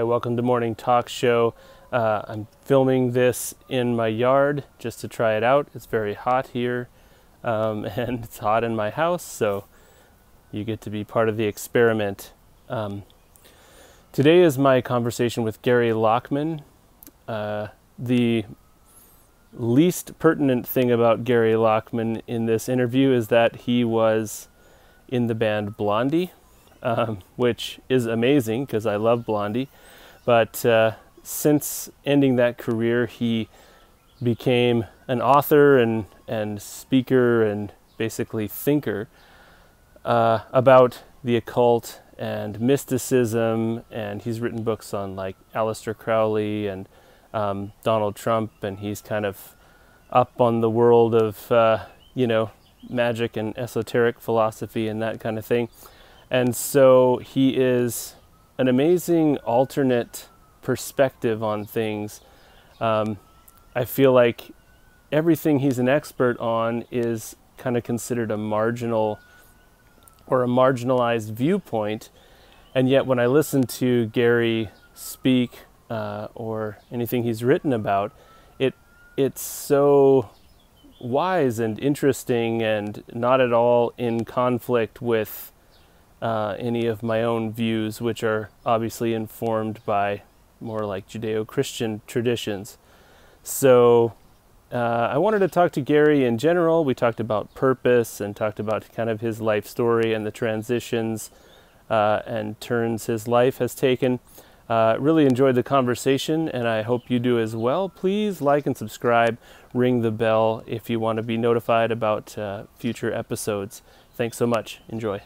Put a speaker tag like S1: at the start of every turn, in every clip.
S1: Hi, welcome to Morning Talk Show. Uh, I'm filming this in my yard just to try it out. It's very hot here, um, and it's hot in my house, so you get to be part of the experiment. Um, today is my conversation with Gary Lachman. Uh, the least pertinent thing about Gary Lachman in this interview is that he was in the band Blondie, um, which is amazing because I love Blondie. But uh, since ending that career, he became an author and, and speaker and basically thinker uh, about the occult and mysticism. And he's written books on like Aleister Crowley and um, Donald Trump, and he's kind of up on the world of, uh, you know, magic and esoteric philosophy and that kind of thing. And so he is an amazing alternate perspective on things. Um, I feel like everything he's an expert on is kind of considered a marginal or a marginalized viewpoint. And yet, when I listen to Gary speak uh, or anything he's written about, it it's so wise and interesting and not at all in conflict with uh, any of my own views, which are obviously informed by more like Judeo Christian traditions. So uh, I wanted to talk to Gary in general. We talked about purpose and talked about kind of his life story and the transitions uh, and turns his life has taken. Uh, really enjoyed the conversation, and I hope you do as well. Please like and subscribe, ring the bell if you want to be notified about uh, future episodes. Thanks so much. Enjoy.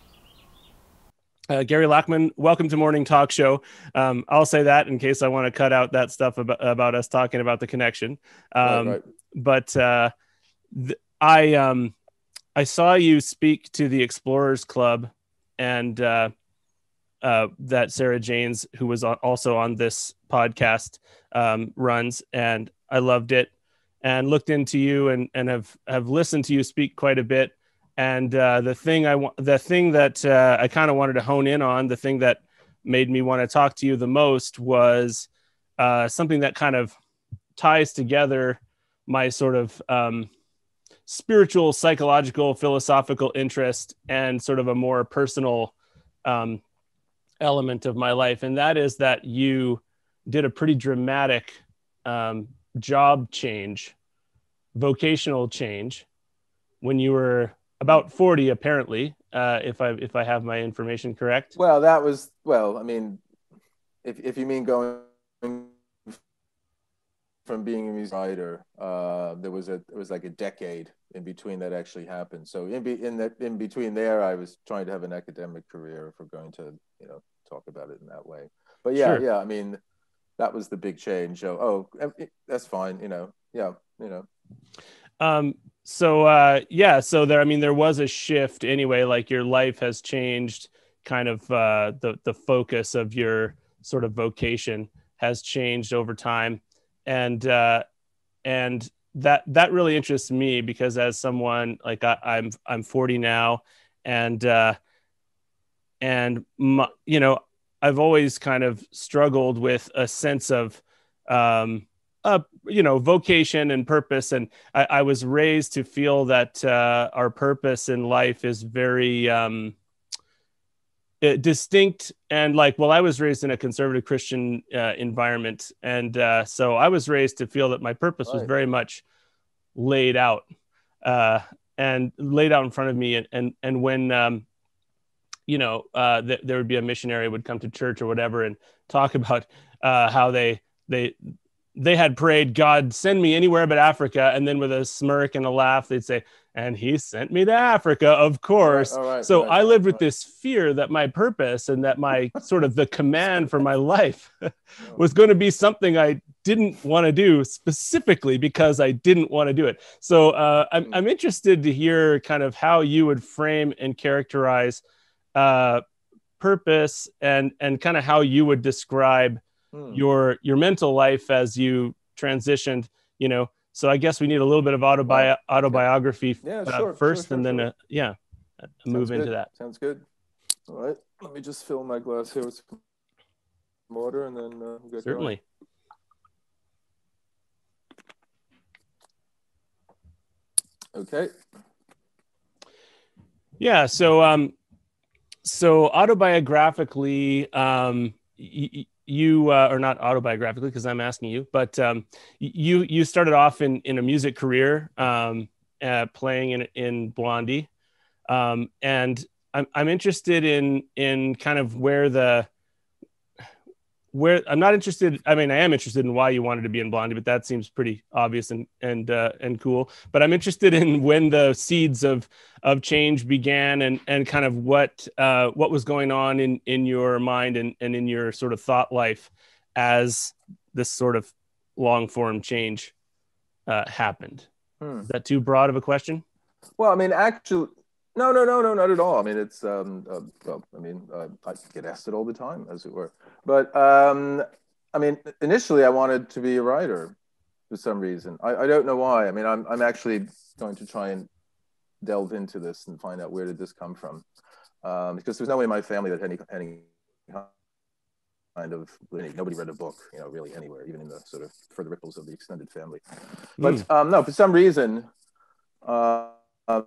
S1: Uh, Gary Lachman, welcome to Morning Talk Show. Um, I'll say that in case I want to cut out that stuff about, about us talking about the connection. Um, right, right. But uh, th- I um, I saw you speak to the Explorers Club, and uh, uh, that Sarah Janes, who was also on this podcast, um, runs, and I loved it, and looked into you, and and have have listened to you speak quite a bit. And uh, the thing I want, the thing that uh, I kind of wanted to hone in on, the thing that made me want to talk to you the most was uh, something that kind of ties together my sort of um, spiritual, psychological, philosophical interest and sort of a more personal um, element of my life, and that is that you did a pretty dramatic um, job change, vocational change, when you were about 40 apparently uh, if i if i have my information correct
S2: well that was well i mean if, if you mean going from being a music writer uh, there was a it was like a decade in between that actually happened so in, be, in that in between there i was trying to have an academic career if we're going to you know talk about it in that way. But yeah, sure. yeah, I mean, that was the big change. Oh, oh, that's fine. You know, yeah, you know.
S1: Um. So uh, yeah. So there. I mean, there was a shift anyway. Like your life has changed. Kind of uh, the the focus of your sort of vocation has changed over time, and uh, and that that really interests me because as someone like I, I'm I'm 40 now, and uh, and my, you know i've always kind of struggled with a sense of um, you know vocation and purpose. And i, I was raised to feel that uh, our purpose in life is very um, uh, distinct. And like well i was raised in a conservative christian uh, environment. And uh, so i was raised to feel that my purpose right. was very much laid out uh, and laid out in front of me. And and, and when um, you know, uh, th- there would be a missionary would come to church or whatever and talk about uh, how they they they had prayed, God send me anywhere but Africa, and then with a smirk and a laugh, they'd say, and He sent me to Africa, of course. All right, all right, so right, I lived with this fear that my purpose and that my sort of the command for my life was going to be something I didn't want to do specifically because I didn't want to do it. So uh, I'm, hmm. I'm interested to hear kind of how you would frame and characterize uh, purpose and and kind of how you would describe hmm. your your mental life as you transitioned you know so i guess we need a little bit of autobi- autobiography yeah, uh, sure, first sure, sure, and then uh, yeah move into that
S2: sounds good all right let me just fill my glass here with water and then uh, we'll
S1: Certainly.
S2: Going. Okay.
S1: Yeah. So, um, so autobiographically, um, y- you uh, not autobiographically because I'm asking you, but um, you you started off in in a music career, um, uh, playing in in Blondie, um, and I'm I'm interested in in kind of where the where I'm not interested. I mean, I am interested in why you wanted to be in Blondie, but that seems pretty obvious and and uh, and cool. But I'm interested in when the seeds of of change began and and kind of what uh, what was going on in in your mind and and in your sort of thought life as this sort of long form change uh, happened. Hmm. Is that too broad of a question?
S2: Well, I mean, actually, no, no, no, no, not at all. I mean, it's um, uh, well, I mean, uh, I get asked it all the time, as it were. But um, I mean, initially, I wanted to be a writer for some reason. I, I don't know why. I mean, I'm I'm actually going to try and delve into this and find out where did this come from, um, because there's no way in my family that any any kind of nobody read a book, you know, really anywhere, even in the sort of further ripples of the extended family. But mm. um, no, for some reason. Uh, um,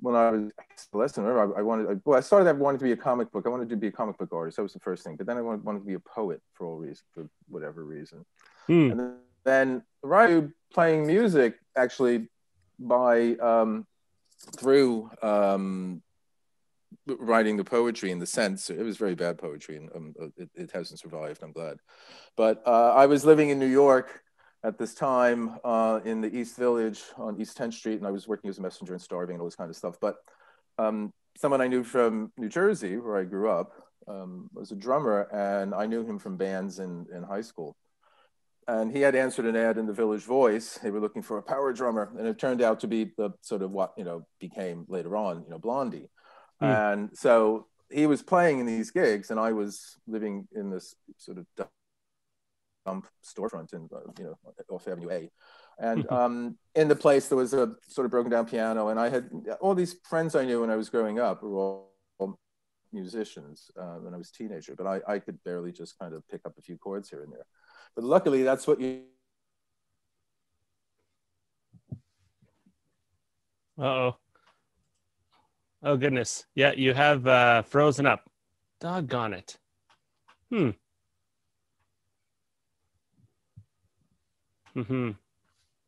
S2: when I was less than I, I wanted. I, well, I started. I wanted to be a comic book. I wanted to be a comic book artist. That was the first thing. But then I wanted, wanted to be a poet for all reason, for whatever reason. Hmm. And then, then Ryu playing music actually by um, through um, writing the poetry in the sense it was very bad poetry and um, it, it, hasn't survived. I'm glad. But uh, I was living in New York at this time uh, in the East Village on East 10th Street, and I was working as a messenger and starving and all this kind of stuff. But um, someone I knew from New Jersey, where I grew up, um, was a drummer, and I knew him from bands in, in high school. And he had answered an ad in the Village Voice. They were looking for a power drummer, and it turned out to be the sort of what you know became later on, you know, Blondie. Mm. And so he was playing in these gigs, and I was living in this sort of dump storefront in uh, you know off Avenue A, and mm-hmm. um, in the place there was a sort of broken down piano, and I had all these friends I knew when I was growing up were all musicians uh, when I was a teenager, but I, I could barely just kind of pick up a few chords here and there. But luckily, that's what you.
S1: oh. Oh goodness. Yeah, you have uh, frozen up. Doggone it. Hmm. Mm-hmm.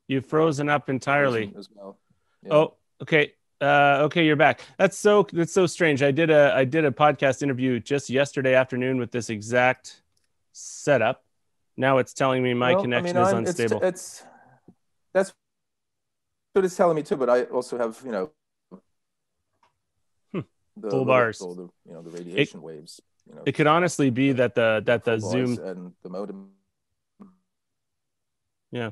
S1: You've frozen up entirely. As well. Yeah. Oh, okay. Uh, okay, you're back. That's so that's so strange. I did a I did a podcast interview just yesterday afternoon with this exact setup. Now it's telling me my well, connection I mean, is I'm, unstable.
S2: It's, it's that's what it's telling me too. But I also have you know
S1: hmm. the, full bars,
S2: the, you know the radiation
S1: it,
S2: waves. You know,
S1: it could honestly be that the that the Zoom
S2: and the modem
S1: yeah.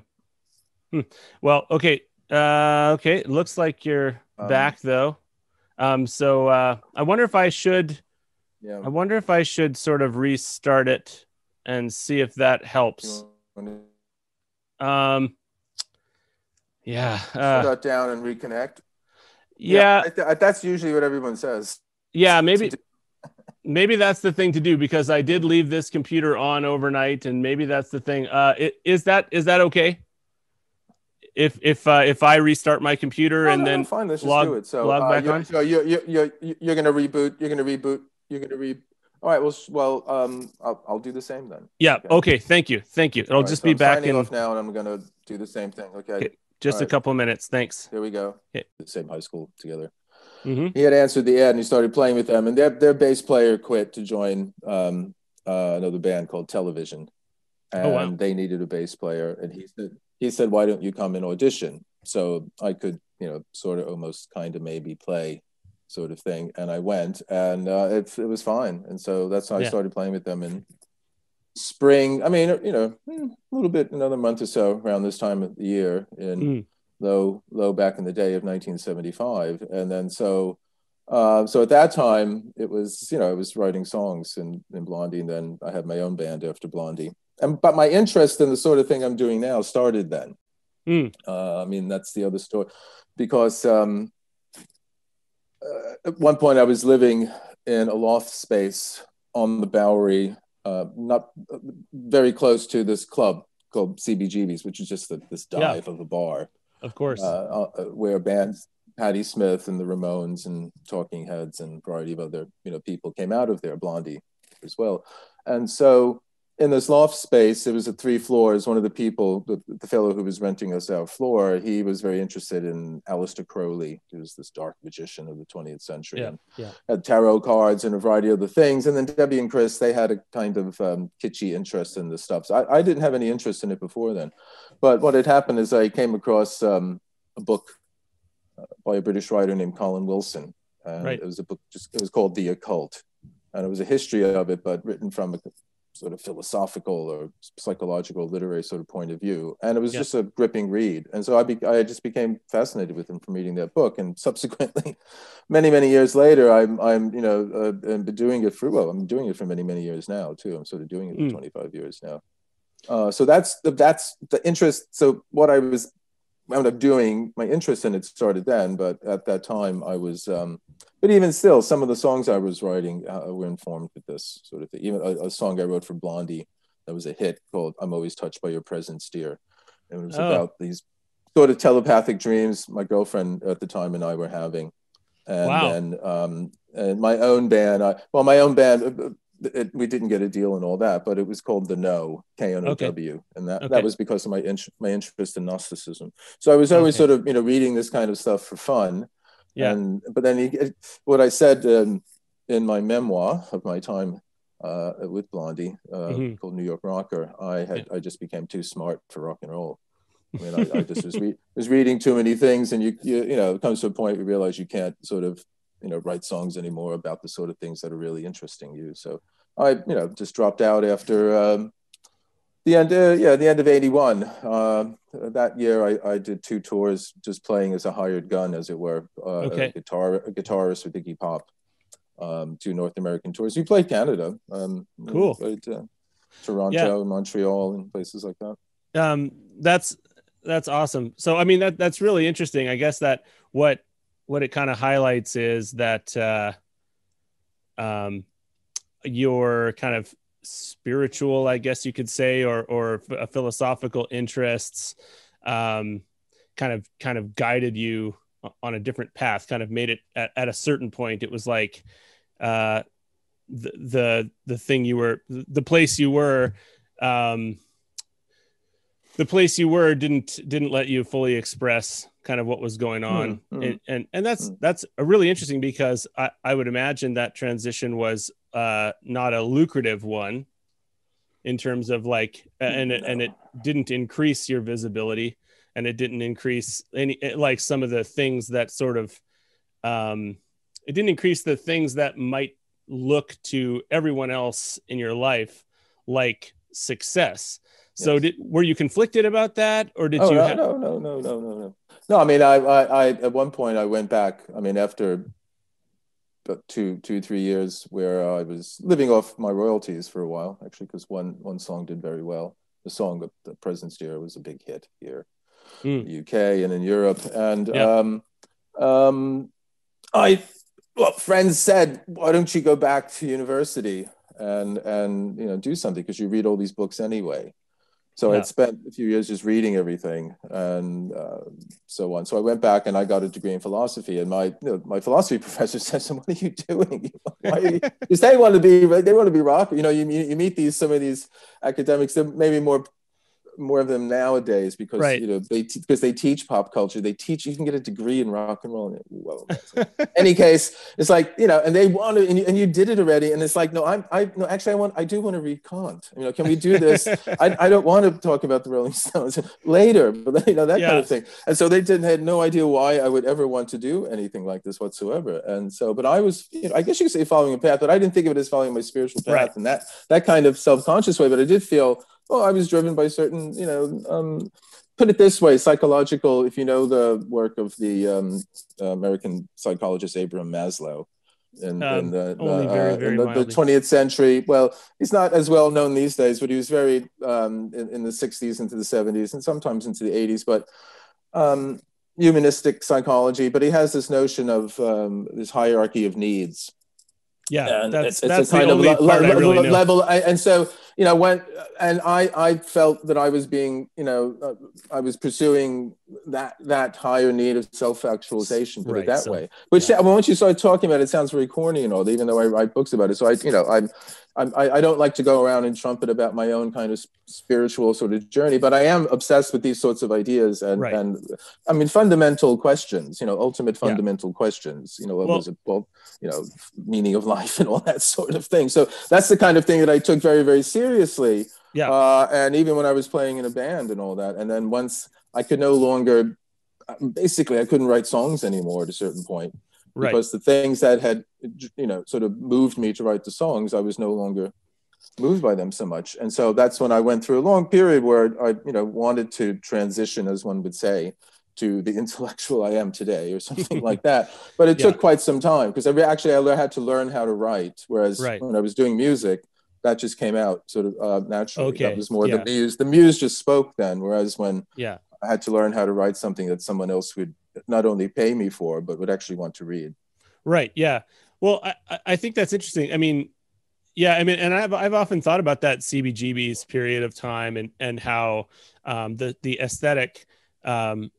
S1: Hmm. Well, okay. Uh, okay. It looks like you're um, back though. Um, so uh, I wonder if I should. Yeah. I wonder if I should sort of restart it and see if that helps. Um. Yeah.
S2: Uh, Shut down and reconnect.
S1: Yeah.
S2: yeah th- that's usually what everyone says.
S1: Yeah. Maybe maybe that's the thing to do because I did leave this computer on overnight, and maybe that's the thing. Uh, it, is that is that okay? If if uh, if I restart my computer no, and no, then
S2: fine, let's log, just do it. So log uh, back you're, on. So you're you're you're you're gonna reboot. You're gonna reboot. You're gonna re. All right. Well, well, um, I'll, I'll do the same then.
S1: Yeah. Okay. okay thank you. Thank you. It'll right, just so be
S2: I'm
S1: back in
S2: off now, and I'm gonna do the same thing. Okay. okay.
S1: Just a couple minutes. Thanks.
S2: Here we go. Okay. The same high school together. Mm-hmm. He had answered the ad and he started playing with them, and their their bass player quit to join um, uh, another band called Television, and oh, wow. they needed a bass player, and he said he said, "Why don't you come and audition?" So I could, you know, sort of almost kind of maybe play, sort of thing, and I went, and uh, it it was fine, and so that's how yeah. I started playing with them in spring. I mean, you know, hmm, a little bit another month or so around this time of the year in. Mm low low back in the day of 1975 and then so uh, so at that time it was you know i was writing songs in, in blondie and then i had my own band after blondie and but my interest in the sort of thing i'm doing now started then mm. uh, i mean that's the other story because um, uh, at one point i was living in a loft space on the Bowery, uh, not uh, very close to this club called CBGB's, which is just the, this dive yeah. of a bar.
S1: Of course.
S2: Uh, uh, where bands, Patti Smith and the Ramones and Talking Heads and a variety of other you know people came out of there, Blondie as well. And so in this loft space, it was at three floors. One of the people, the, the fellow who was renting us our floor, he was very interested in Aleister Crowley, who was this dark magician of the 20th century,
S1: yeah,
S2: and
S1: yeah.
S2: had tarot cards and a variety of other things. And then Debbie and Chris, they had a kind of um, kitschy interest in the stuff. So I, I, didn't have any interest in it before then. But what had happened is I came across um, a book uh, by a British writer named Colin Wilson. And right. it was a book, just, it was called The Occult. And it was a history of it, but written from a sort of philosophical or psychological literary sort of point of view and it was yeah. just a gripping read and so I, be, I just became fascinated with him from reading that book and subsequently many many years later i'm i'm you know uh, been doing it for well i'm doing it for many many years now too i'm sort of doing it for mm. 25 years now uh, so that's the that's the interest so what i was wound up doing my interest in it started then but at that time i was um, but even still some of the songs i was writing uh, were informed with this sort of thing even a, a, song i wrote for blondie that was a hit called i'm always touched by your presence dear and it was oh. about these sort of telepathic dreams my girlfriend at the time and i were having and wow. then um, and my own band I, well my own band uh, it, we didn't get a deal and all that, but it was called the No K N O W, okay. and that, okay. that was because of my in, my interest in Gnosticism. So I was always okay. sort of you know reading this kind of stuff for fun. Yeah. And but then he, what I said um, in my memoir of my time uh, with Blondie uh, mm-hmm. called New York Rocker, I had yeah. I just became too smart for rock and roll. I mean, I, I just was, re- was reading too many things, and you, you you know it comes to a point where you realize you can't sort of you know write songs anymore about the sort of things that are really interesting you. So I you know just dropped out after um, the end. Uh, yeah, the end of '81. Uh, that year, I, I did two tours, just playing as a hired gun, as it were. Uh, okay. A guitar a guitarist with Iggy Pop. Um, two North American tours. We played Canada. Um,
S1: cool.
S2: Played, uh, Toronto, yeah. Montreal, and places like that.
S1: Um, that's that's awesome. So I mean that that's really interesting. I guess that what what it kind of highlights is that uh, um, your kind of spiritual, I guess you could say, or or philosophical interests, um, kind of kind of guided you on a different path. Kind of made it at, at a certain point. It was like uh, the the the thing you were, the place you were. Um, the place you were didn't didn't let you fully express kind of what was going on mm, mm, and, and, and that's mm. that's a really interesting because I, I would imagine that transition was uh not a lucrative one in terms of like and it, and it didn't increase your visibility and it didn't increase any like some of the things that sort of um it didn't increase the things that might look to everyone else in your life like success so yes. did were you conflicted about that, or did
S2: oh,
S1: you?
S2: No, ha- no, no, no, no, no, no. No, I mean, I, I, I, at one point I went back. I mean, after about two, two, three years, where I was living off my royalties for a while, actually, because one, one song did very well. The song that the Presence Dear was a big hit here, mm. the UK and in Europe, and yeah. um, um, I, well, friends said, why don't you go back to university? and and you know do something because you read all these books anyway so yeah. I'd spent a few years just reading everything and uh, so on. So I went back and I got a degree in philosophy. And my you know, my philosophy professor said, "So what are you doing? Because they want to be they want to be rock. You know, you you meet these some of these academics that maybe more more of them nowadays because right. you know they because they teach pop culture they teach you can get a degree in rock and roll well any case it's like you know and they want to and you, and you did it already and it's like no i'm i no actually i want i do want to read kant you know can we do this I, I don't want to talk about the rolling stones later but you know that yeah. kind of thing and so they didn't had no idea why i would ever want to do anything like this whatsoever and so but i was you know, i guess you could say following a path but i didn't think of it as following my spiritual path right. in that that kind of self-conscious way but i did feel well, I was driven by certain, you know, um, put it this way, psychological. If you know the work of the um, American psychologist Abraham Maslow, in, um, in, the,
S1: uh, very
S2: in the, the, 20th century. Well, he's not as well known these days, but he was very um, in, in, the 60s into the 70s and sometimes into the 80s. But um, humanistic psychology, but he has this notion of um, this hierarchy of needs
S1: Yeah,
S2: and
S1: that's
S2: it's,
S1: that's
S2: a kind of
S1: only
S2: le-
S1: I
S2: le-
S1: really
S2: level. I- And so you know when and I I felt that I was being you know uh, I was pursuing that that higher need of self actualization, put
S1: Right,
S2: it that
S1: so-
S2: way. Which
S1: yeah.
S2: well, once you start talking about it, it sounds very corny and all. Even though I write books about it, so I you know I'm. I'm I, I don't like to go around and trumpet about my own kind of spiritual sort of journey, but I am obsessed with these sorts of ideas and,
S1: Right.
S2: and I mean fundamental questions, you know, ultimate
S1: Yeah.
S2: fundamental questions, you know, what
S1: Well-
S2: was it, well, you know, meaning of life and all that sort of thing. So that's the kind of thing that I took very, very seriously.
S1: Yeah.
S2: Uh, and even when I was playing in a band and all that, and then once I could no longer, basically, I couldn't write songs anymore at a certain point
S1: right.
S2: because the things that had, you know, sort of moved me to write the songs, I was no longer moved by them so much. And so that's when I went through a long period where I, you know, wanted to transition, as one would say, to the intellectual I am today or something like that. But it
S1: Yeah.
S2: took quite some time because I actually I had to learn how to write. Whereas
S1: Right.
S2: when I was doing music, that just came out sort of uh, naturally.
S1: Okay,
S2: That was more
S1: yeah.
S2: the muse. The muse just spoke then. Whereas when
S1: yeah.
S2: I had to learn how to write something that someone else would not only pay me for, but would actually want to read.
S1: Right. Yeah. Well, I, I- think that's interesting. I mean, yeah, I mean, and I've I've often thought about that CBGB's period of time and and how um, the the aesthetic um,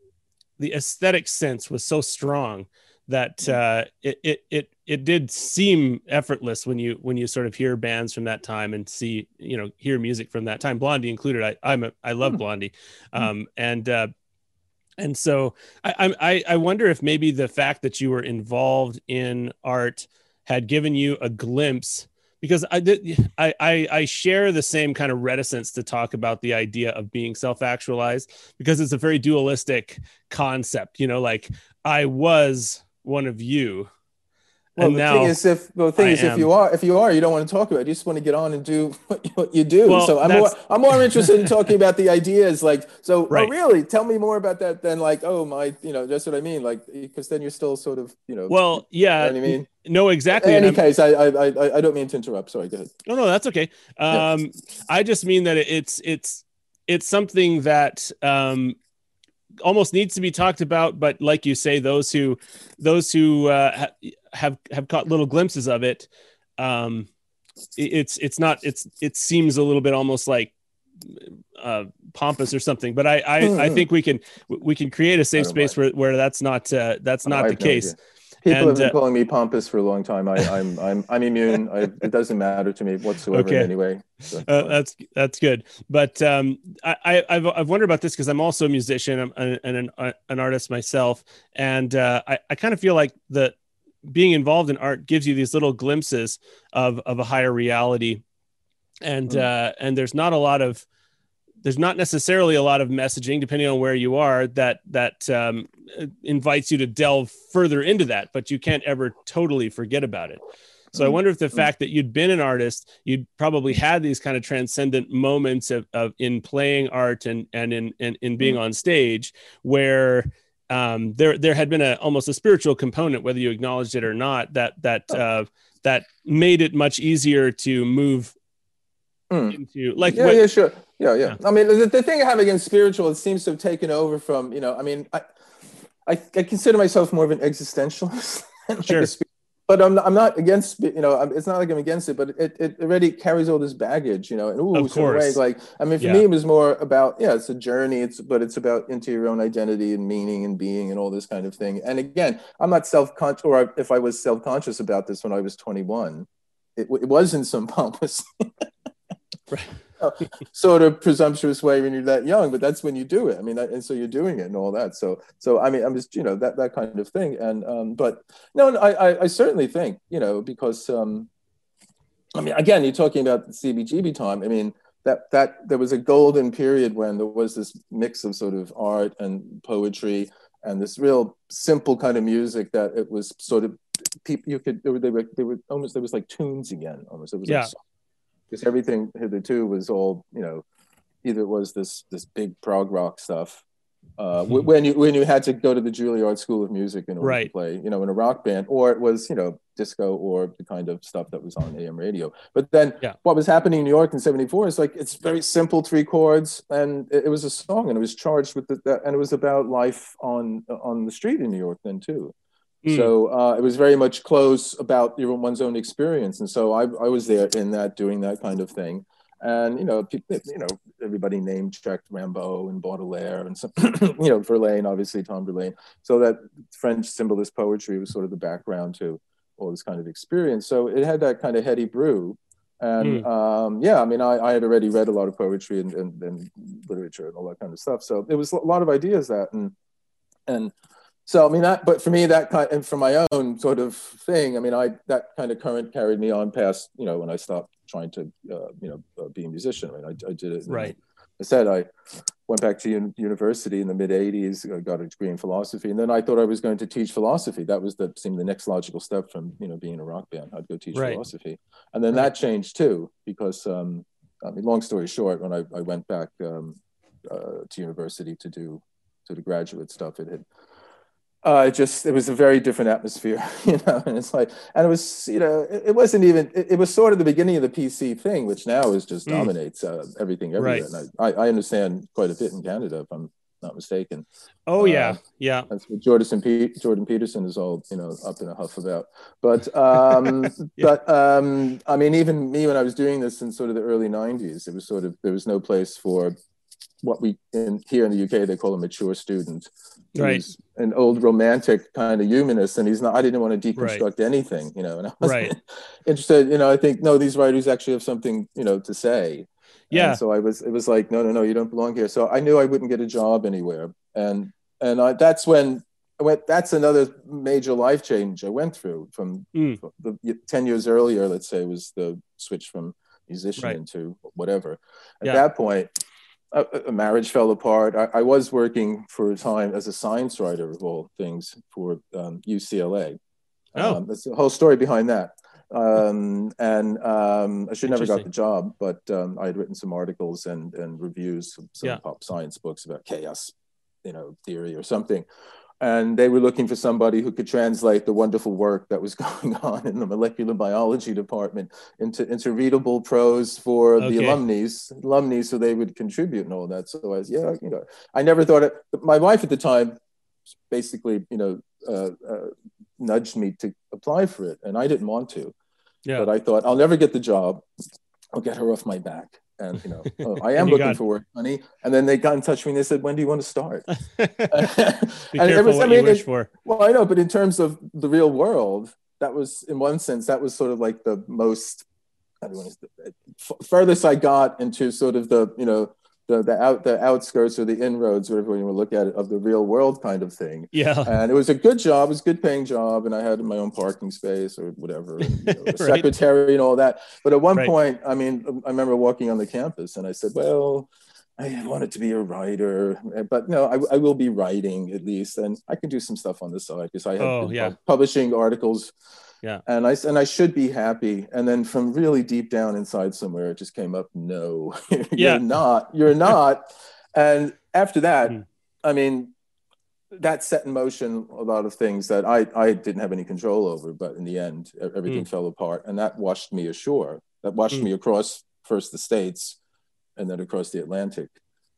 S1: the aesthetic sense was so strong that uh, it, it it it did seem effortless when you when you sort of hear bands from that time and see you know hear music from that time, Blondie included. I I'm a, I love
S2: Hmm.
S1: Blondie, um, and uh, and so I, I I wonder if maybe the fact that you were involved in art had given you a glimpse because I did I, I I share the same kind of reticence to talk about the idea of being self-actualized because it's a very dualistic concept. You know, like I was one of you.
S2: Well,
S1: and
S2: the
S1: now
S2: thing is, if well, the thing
S1: I
S2: is, if you are, if you are, you don't want to talk about it. You just want to get on and do what you, do.
S1: Well,
S2: so I'm more, I'm more interested in talking about the ideas. Like, so,
S1: Right.
S2: oh, really, tell me more about that than like, oh, my, you know, that's what I mean. Like, because then you're still sort of, you know.
S1: well,
S2: you
S1: yeah,
S2: know what I mean.
S1: no, exactly.
S2: In any case, I, I, I, I don't mean to interrupt. Sorry, go ahead.
S1: No, no, that's okay.
S2: Yeah.
S1: Um, I just mean that it's it's it's something that um, almost needs to be talked about. But like you say, those who those who uh, have have caught little glimpses of it, um, it's it's not it's it seems a little bit almost like uh, pompous or something. But I I, I
S2: Mhm.
S1: think we can we can create a safe space where where that's not uh, that's not the case.
S2: idea. People
S1: And,
S2: have been
S1: uh,
S2: calling me pompous for a long time. I, I'm, I'm, I'm immune. I, it doesn't matter to me whatsoever
S1: Okay.
S2: in any way. So,
S1: Uh, that's that's good, but um, I, I I've I've wondered about this because I'm also a musician and an, uh, an artist myself, and uh, I I kind of feel like the being involved in art gives you these little glimpses of of a higher reality, and
S2: Mm.
S1: uh, and there's not a lot of there's not necessarily a lot of messaging depending on where you are that that um, invites you to delve further into that, but you can't ever totally forget about it. So I
S2: Mhm.
S1: wonder if the
S2: Mhm.
S1: fact that you'd been an artist, you'd probably had these kind of transcendent moments of, of in playing art and and in in, in being on stage where um, there there had been a almost a spiritual component, whether you acknowledged it or not, that that
S2: Oh.
S1: uh, that made it much easier to move
S2: Mm.
S1: into like
S2: yeah,
S1: what-
S2: yeah, sure. Yeah, yeah.
S1: Yeah.
S2: I mean, the, the thing I have against spiritual, it seems to have taken over from, you know, I mean, I, I, I consider myself more of an existentialist. like
S1: Sure.
S2: spir- but I'm not, I'm not against, you know, it's not like I'm against it, but it, it already carries all this baggage, you know, and ooh,
S1: Of
S2: ways,
S1: course.
S2: like, I mean, for
S1: Yeah.
S2: me, it was more about, yeah, it's a journey, it's, but it's about into your own identity and meaning and being and all this kind of thing. And again, I'm not self-conscious, or if I was self-conscious about this when I was 21, it, it wasn't some pompous sort of presumptuous way when you're that young, but that's when you do it. I mean, that, and so you're doing it and all that. So, so I mean, I'm just you know that that kind of thing. And um, but no, no, I, I I certainly think you know because um, I mean, again, you're talking about the CBGB time. I mean. That, that there was a golden period when there was this mix of sort of art and poetry and this real simple kind of music that it was sort of people you could they were, they were, they were almost there was like tunes again almost it was
S1: Yeah.
S2: like because everything hitherto was all you know either it was this this big prog rock stuff uh,
S1: Mhm.
S2: when you when you had to go to the Juilliard School of Music in order
S1: Right.
S2: to play you know in a rock band or it was you know disco or the kind of stuff that was on AM radio but then
S1: Yeah.
S2: what was happening in New York in 74 is like it's very simple three chords and it, it was a song and it was charged with the, that and it was about life on on the street in New York then too Mm. So uh, it was very much close about one's own experience, and so I, I was there in that doing that kind of thing, and you know, people, you know, everybody name checked Rimbaud and Baudelaire and some, you know, Verlaine, obviously Tom Verlaine. So that French symbolist poetry was sort of the background to all this kind of experience. So it had that kind of heady brew. And mm. um, yeah, I mean, I, I, had already read a lot of poetry and, and, and, literature and all that kind of stuff. So it was a lot of ideas that, and, and so, I mean, that, but for me, that kind, and for my own sort of thing, I mean, I, that kind of current carried me on past, you know, when I stopped trying to, uh, you know, uh, be a musician. I mean, I, I did it.
S1: Right.
S2: I said I went back to un- university in the mid 80s, I got a degree in philosophy. And then I thought I was going to teach philosophy. That was the seemed the next logical step from, you know, being a rock band. I'd go teach right. philosophy. And then right. that changed too, because, um, I mean, long story short, when I, I went back um, uh, to university to do to the graduate stuff, it had uh, it just it was a very different atmosphere, you know. And it's like, and it was, you know, it, it wasn't even. It, it, was sort of the beginning of the PC thing, which now is just mm. dominates uh, everything everywhere. Right. And I, I, understand quite a bit in Canada, if I'm not mistaken.
S1: Oh uh, yeah, yeah.
S2: That's what Jordan, P- Jordan Peterson is all you know up in a huff about. But um, yeah. but um, I mean, even me when I was doing this in sort of the early '90s, it was sort of there was no place for what we in here in the UK they call a mature student.
S1: Right.
S2: He's an old romantic kind of humanist, and he's not. I didn't want to deconstruct right. anything, you know. And I was
S1: right.
S2: interested, you know. I think no, these writers actually have something, you know, to say.
S1: Yeah.
S2: And so I was. It was like, no, no, no, you don't belong here. So I knew I wouldn't get a job anywhere, and and I, that's when I went. That's another major life change I went through from, mm. from the ten years earlier. Let's say was the switch from musician right. into whatever. At yeah. that point, a, marriage fell apart. I, I, was working for a time as a science writer of all things for um, UCLA.
S1: Oh.
S2: Um, that's the whole story behind that. Um, and um, I should never got the job, but um, I had written some articles and, and reviews, some yeah. pop science books about chaos, you know, theory or something and they were looking for somebody who could translate the wonderful work that was going on in the molecular biology department into, into readable prose for okay. the alumni, alumni, so they would contribute and all that. So I was, yeah, you know, I never thought it. My wife at the time, basically, you know, uh, uh, nudged me to apply for it, and I didn't want to. Yeah. But I thought I'll never get the job. I'll get her off my back and you know, oh, I am looking got... for work, honey. And then they got in touch with me. And they said, "When do you want to start?"
S1: Be and was, what I mean, you wish
S2: it,
S1: for.
S2: Well, I know, but in terms of the real world, that was, in one sense, that was sort of like the most. Want furthest I got into sort of the you know the the out the outskirts or the inroads, whatever you want to look at it, of the real world kind of thing.
S1: Yeah.
S2: And it was a good job, it was a good paying job, and I had my own parking space or whatever, and, you know, right. secretary and all that. But at one right. point, I mean, I remember walking on the campus and I said, well. I wanted to be a writer, but no, I, I, will be writing at least, and I can do some stuff on the side because I have
S1: oh, yeah.
S2: publishing articles
S1: yeah
S2: and i and i should be happy and then from really deep down inside somewhere it just came up no you're yeah. not you're not and after that mm. i mean that set in motion a lot of things that i i didn't have any control over but in the end everything mm. fell apart and that washed me ashore that washed mm. me across first the states and then across the atlantic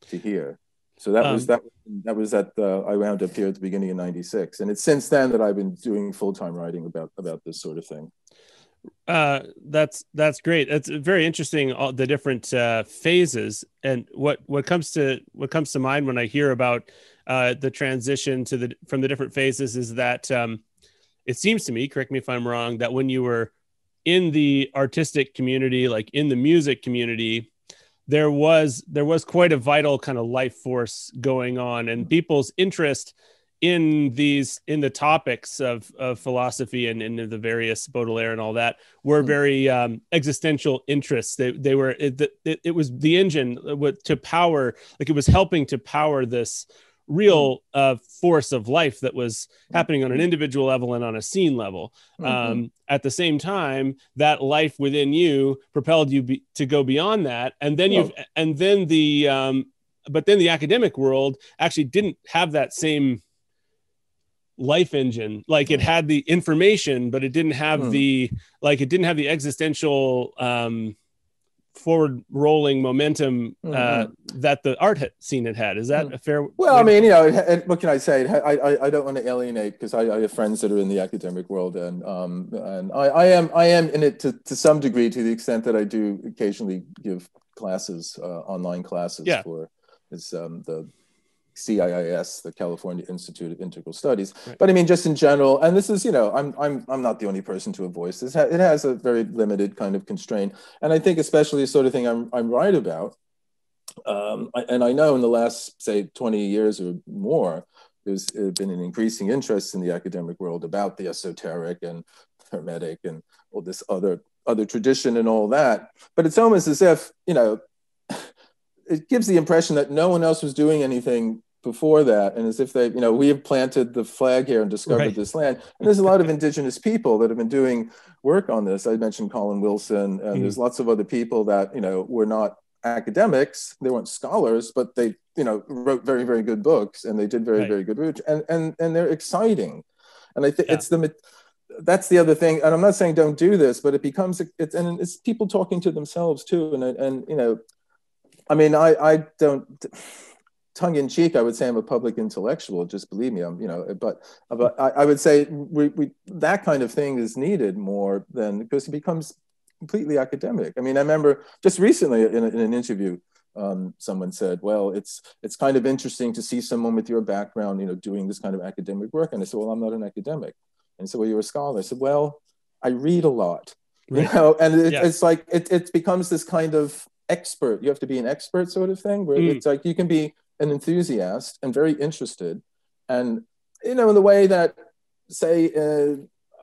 S2: to here so that um, was that. That was at uh, I wound up here at the beginning of '96, and it's since then that I've been doing full time writing about about this sort of thing.
S1: Uh, that's that's great. That's very interesting. All the different uh, phases, and what what comes to what comes to mind when I hear about uh, the transition to the from the different phases is that um, it seems to me. Correct me if I'm wrong. That when you were in the artistic community, like in the music community, there was there was quite a vital kind of life force going on and people's interest in these in the topics of, of philosophy and in the various baudelaire and all that were hmm. very um, existential interests they, they were it, it, it was the engine to power like it was helping to power this real mm-hmm. uh, force of life that was happening on an individual level and on a scene level. Mm-hmm. Um, at the same time, that life within you propelled you be- to go beyond that, and then you've and then the um, but then the academic world actually didn't have that same life engine like it had the information but it didn't have mm. the like it didn't have the existential um forward rolling momentum uh, mm-hmm. that the art scene had had. Is that mm-hmm. a fair?
S2: Well, I mean, you know, it, what can I say? I, I, I don't want to alienate because I, I, have friends that are in the academic world, and um, and I, I am I am in it to, to some degree to the extent that I do occasionally give classes, uh, online classes
S1: yeah.
S2: for is um, the CIIS, the California Institute of Integral Studies. Right. But I mean, just in general, and this is, you know, I'm I'm I'm not the only person to have voiced this. It has a very limited kind of constraint, and I think especially the sort of thing I'm I'm right about. Um, and I know in the last say 20 years or more, there's been an increasing interest in the academic world about the esoteric and hermetic and all this other other tradition and all that. But it's almost as if you know it gives the impression that no one else was doing anything before that and as if they you know we have planted the flag here and discovered right. this land and there's a lot of indigenous people that have been doing work on this i mentioned colin wilson and mm-hmm. there's lots of other people that you know were not academics they weren't scholars but they you know wrote very very good books and they did very right. very good research and and and they're exciting and i think yeah. it's the that's the other thing and i'm not saying don't do this but it becomes it's and it's people talking to themselves too and and you know I mean, I, I don't, tongue in cheek, I would say I'm a public intellectual. Just believe me, I'm, you know, but, but I, I would say we, we, that kind of thing is needed more than because it becomes completely academic. I mean, I remember just recently in, a, in an interview, um, someone said, "Well, it's it's kind of interesting to see someone with your background, you know, doing this kind of academic work." And I said, "Well, I'm not an academic." And so, "Well, you're a scholar." I said, "Well, I read a lot." You know, and it, yeah. it's like it, it becomes this kind of expert. You have to be an expert sort of thing where mm. it's like you can be an enthusiast and very interested. And, you know, in the way that, say, uh,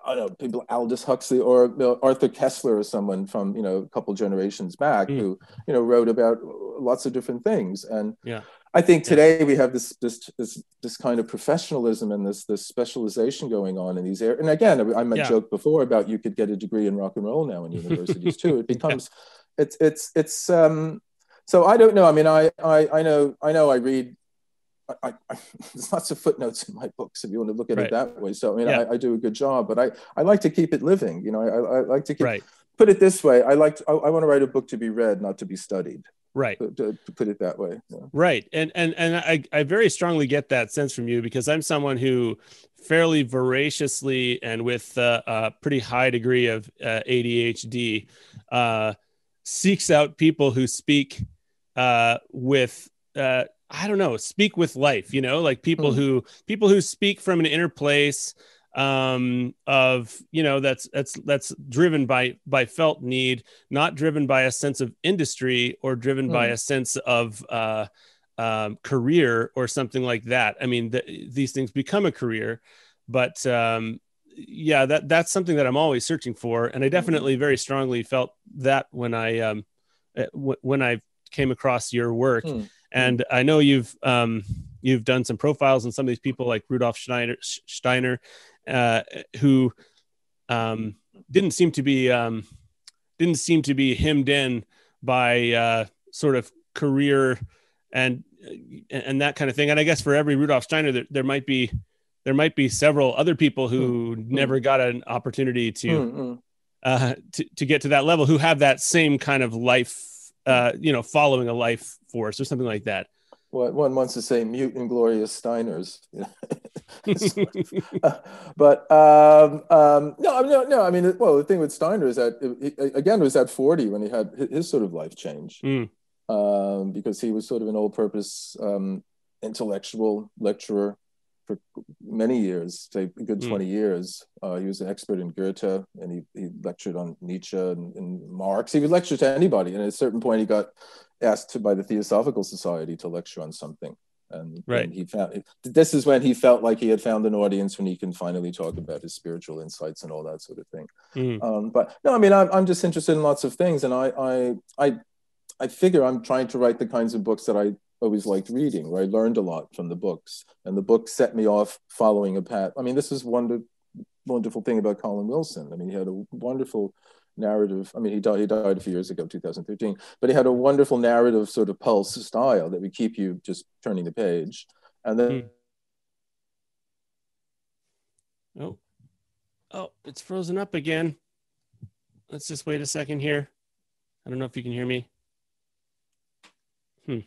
S2: I don't know, people Aldous Huxley or you know, Arthur Koestler or someone from, you know, a couple generations back mm. who, you know, wrote about lots of different things. And
S1: yeah.
S2: I think today yeah. we have this, this this this kind of professionalism and this this specialization going on in these areas. And again, I, I yeah. joke before about you could get a degree in rock and roll now in universities too. It becomes it's it's it's um so I don't know. I mean, I I, I know I know I read. I, I, there's lots of footnotes in my books if you want to look at right. it that way. So I mean, yeah. I, I, do a good job, but I, I like to keep it living. You know, I, I like to keep.
S1: Right.
S2: Put it this way: I like to, I, I want to write a book to be read, not to be studied.
S1: Right.
S2: To, to, put it that way.
S1: Yeah. Right, and and and I I very strongly get that sense from you because I'm someone who fairly voraciously and with uh, a pretty high degree of uh, ADHD. Uh, seeks out people who speak uh, with uh, I don't know, speak with life. You know, like people mm. who people who speak from an inner place um of you know that's that's that's driven by by felt need not driven by a sense of industry or driven mm. by hmm. a sense of uh um, career or something like that i mean these things become a career but um yeah, that that's something that I'm always searching for, and I mm-hmm. definitely very strongly felt that when I um, eh, w- when I came across your work. Mm. And I know you've um, you've done some profiles on some of these people like Rudolf Steiner, Steiner uh, who um, didn't seem to be um, didn't seem to be hemmed in by uh, sort of career and and that kind of thing. And I guess for every Rudolf Steiner, there, there might be there might be several other people who mm-hmm. never got an opportunity to, mm-hmm. uh, to to get to that level who have that same kind of life, uh, you know, following a life force or something like that.
S2: Well, one wants to say mute and glorious Steiners, but um, um, no, no, no. I mean, well, the thing with Steiner is that it, again, it was at forty when he had his sort of life change, mm. um, because he was sort of an all-purpose um, intellectual lecturer for many years, say a good mm. 20 years. Uh, he was an expert in Goethe and he, he lectured on Nietzsche and, and, Marx. He would lecture to anybody. And at a certain point, he got asked to, by the Theosophical Society to lecture on something. And,
S1: right.
S2: and he found this is when he felt like he had found an audience when he can finally talk about his spiritual insights and all that sort of thing. Mm. Um, but no, I mean, I'm, I'm just interested in lots of things. And I, I, I, I figure I'm trying to write the kinds of books that I always liked reading, where I learned a lot from the books, and the book set me off following a path. I mean, this is one wonderful thing about Colin Wilson. I mean, he had a wonderful narrative. I mean, he died, he died a few years ago, 2013, but he had a wonderful narrative sort of pulse style that would keep you just turning the page. And then.
S1: Hmm. Oh, oh, it's frozen up again. Let's just wait a second here. I don't know if you can hear me. Hmm.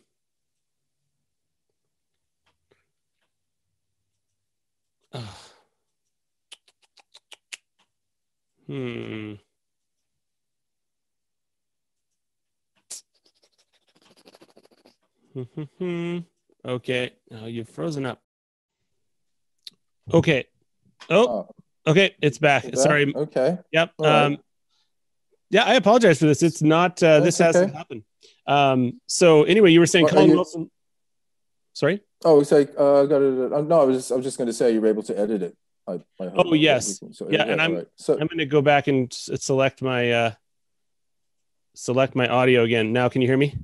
S1: Hmm. okay. Oh, you've frozen up. Okay. Oh, oh. okay. It's back. Sorry.
S2: Okay.
S1: Yep. Um, yeah, I apologize for this. It's not, uh, this hasn't okay. happened. Um, so anyway, you were saying well, Colin you... Wilson. Sorry.
S2: Oh, it's like, uh, got it. Uh, no, I was, just, I was just going to say you were able to edit it. I, I
S1: oh yes. So, yeah. And I'm, right. so, I'm going to go back and select my, uh, select my audio again. Now, can you hear me?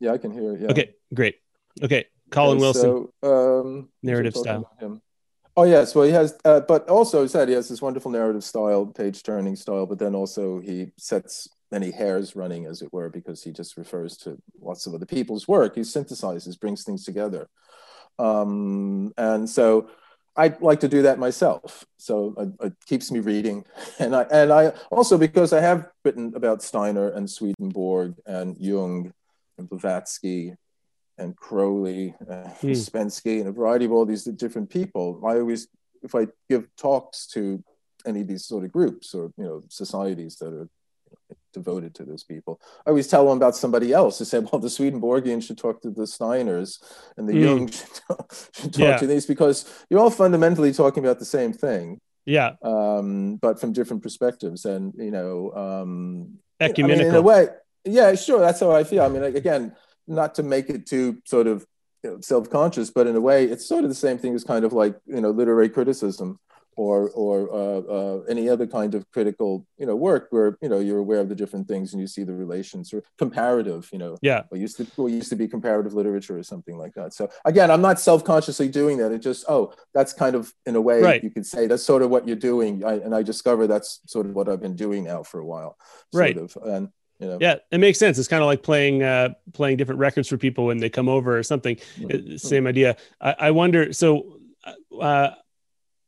S2: Yeah, I can hear. Yeah.
S1: Okay, great. Okay, Colin okay, Wilson.
S2: So, um,
S1: narrative style.
S2: Oh yes, well he has, uh, but also he said he has this wonderful narrative style, page turning style. But then also he sets many hairs running, as it were, because he just refers to lots of other people's work. He synthesizes, brings things together, um, and so I like to do that myself. So it, it, keeps me reading, and I and I also because I have written about Steiner and Swedenborg and Jung and Blavatsky and Crowley, uh, mm. Ouspensky, and a variety of all these different people. I always, if I give talks to any of these sort of groups or you know societies that are devoted to those people, I always tell them about somebody else. I say, well, the Swedenborgians should talk to the Steiners, and the mm. Jung should talk, should talk yeah. to these because you're all fundamentally talking about the same thing.
S1: Yeah.
S2: Um, but from different perspectives, and you know, um,
S1: ecumenical
S2: I mean, in a way. Yeah, sure. That's how I feel. I mean, like, again, not to make it too sort of you know, self-conscious, but in a way, it's sort of the same thing as kind of like you know literary criticism or or uh, uh, any other kind of critical you know work where you know you're aware of the different things and you see the relations or comparative you know
S1: yeah
S2: what used to what used to be comparative literature or something like that so again i'm not self-consciously doing that it just oh that's kind of in a way
S1: right.
S2: you could say that's sort of what you're doing I, and i discover that's sort of what i've been doing now for a while
S1: right
S2: of. and you know?
S1: Yeah, it makes sense. It's kind of like playing uh, playing different records for people when they come over or something. Mm-hmm. Same idea. I, I wonder. So, uh,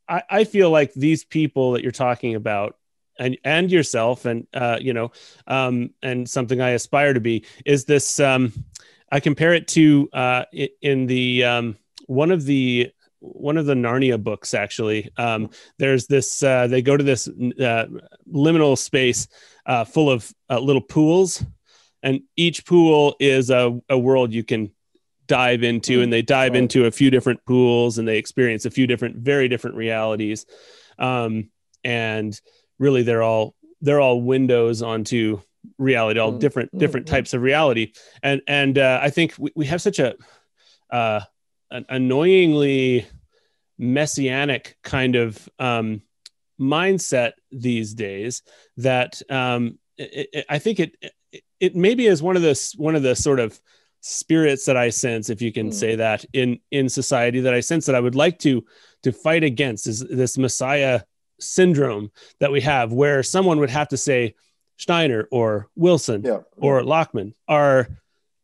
S1: I, I feel like these people that you're talking about, and and yourself, and uh, you know, um, and something I aspire to be is this. Um, I compare it to uh, in the um, one of the one of the Narnia books actually. Um, there's this. Uh, they go to this uh, liminal space uh, full of uh, little pools, and each pool is a, a world you can dive into, and they dive into a few different pools, and they experience a few different, very different realities, um, and really they're all they're all windows onto reality, all different mm, different types of reality, and and uh, I think we, we have such a uh, an annoyingly messianic kind of um, mindset these days that um, it, it, I think it, it, it maybe is one of the one of the sort of spirits that I sense, if you can mm. say that in in society, that I sense that I would like to to fight against is this Messiah syndrome that we have, where someone would have to say Steiner or Wilson
S2: yeah.
S1: or Lachman are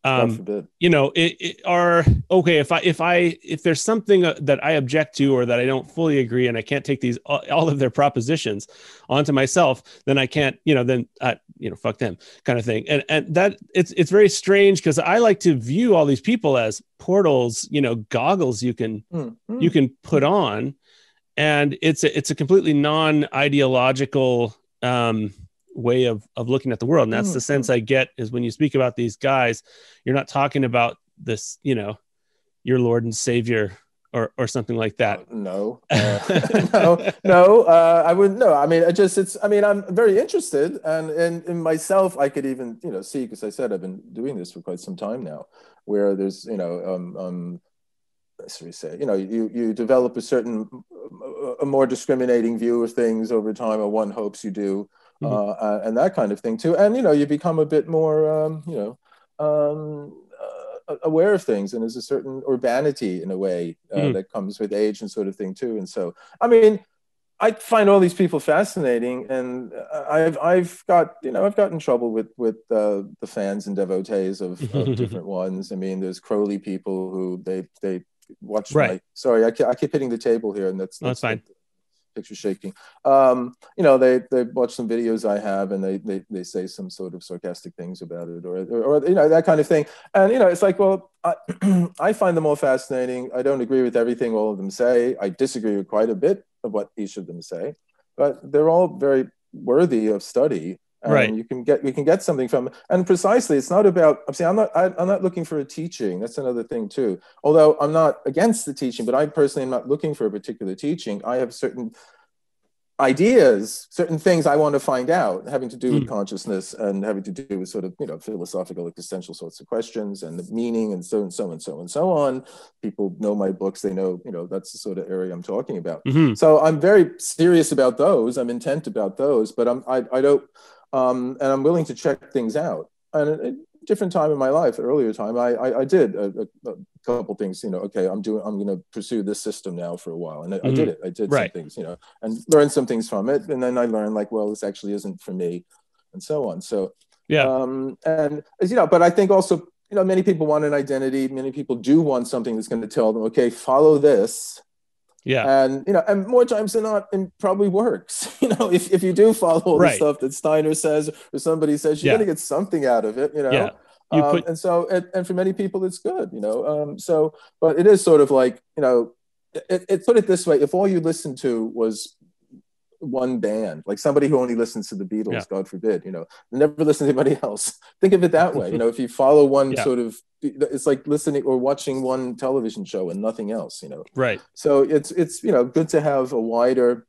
S1: um, you know, it, it, are okay if I if I if there's something uh, that I object to or that I don't fully agree and I can't take these all, all of their propositions onto myself, then I can't, you know, then I, you know, fuck them kind of thing. And and that it's it's very strange because I like to view all these people as portals, you know, goggles you can mm-hmm. you can put on, and it's a, it's a completely non ideological um way of of looking at the world. And that's mm-hmm. the sense i get is when you speak about these guys you're not talking about this you know your lord and savior or or something like that. Uh,
S2: no. Uh, no no uh, i wouldn't know i mean it just it's i mean i'm very interested and in, in myself i could even you know see because i said i've been doing this for quite some time now where there's you know um, um as we say, you know, you, you develop a certain, a more discriminating view of things over time, or one hopes you do, mm-hmm. Uh, uh, and that kind of thing too. And you know, you become a bit more, um, you know, um, uh, aware of things, and there's a certain urbanity in a way uh, mm-hmm. that comes with age and sort of thing too. And so, I mean, I find all these people fascinating, and I've I've got you know I've got in trouble with with uh, the fans and devotees of, of different ones. I mean, there's Crowley people who they they watch
S1: right.
S2: my. Sorry, I keep, I keep hitting the table here, and that's
S1: that's, that's fine.
S2: Picture shaking. Um, you know, they they watch some videos I have and they they they say some sort of sarcastic things about it or or, or you know that kind of thing. And you know, it's like, well, I, I find them all fascinating. I don't agree with everything all of them say. I disagree with quite a bit of what each of them say, but they're all very worthy of study and
S1: right.
S2: you can get you can get something from and precisely it's not about i'm saying i'm not I, i'm not looking for a teaching that's another thing too although i'm not against the teaching but i personally am not looking for a particular teaching i have certain ideas certain things i want to find out having to do mm. with hmm. consciousness and having to do with sort of you know philosophical existential sorts of questions and the meaning and so and so and so and so on people know my books they know you know that's the sort of area i'm talking about mm-hmm. so i'm very serious about those i'm intent about those but i'm i, I don't um, and I'm willing to check things out. And at a different time in my life, earlier time, I I, I did a, a, couple things. You know, okay, I'm doing, I'm going to pursue this system now for a while, and I, mm-hmm. I did it. I did right. some things, you know, and learned some things from it, and then I learned like, well, this actually isn't for me, and so on. So
S1: yeah,
S2: um, and you know, but I think also. You know, many people want an identity. Many people do want something that's going to tell them, okay, follow this,
S1: yeah.
S2: And you know, and more times than not, it probably works. You know, if, if you do follow right. the stuff that Steiner says or somebody says, you're yeah. gonna get something out of it, you know.
S1: Yeah.
S2: You um, and so and, and for many people it's good, you know. Um, so but it is sort of like, you know, it, it put it this way, if all you listened to was one band, like somebody who only listens to the Beatles, yeah. God forbid, you know, never listen to anybody else. Think of it that way. you know, if you follow one yeah. sort of, it's like listening or watching one television show and nothing else, you know.
S1: Right.
S2: So it's it's you know good to have a wider,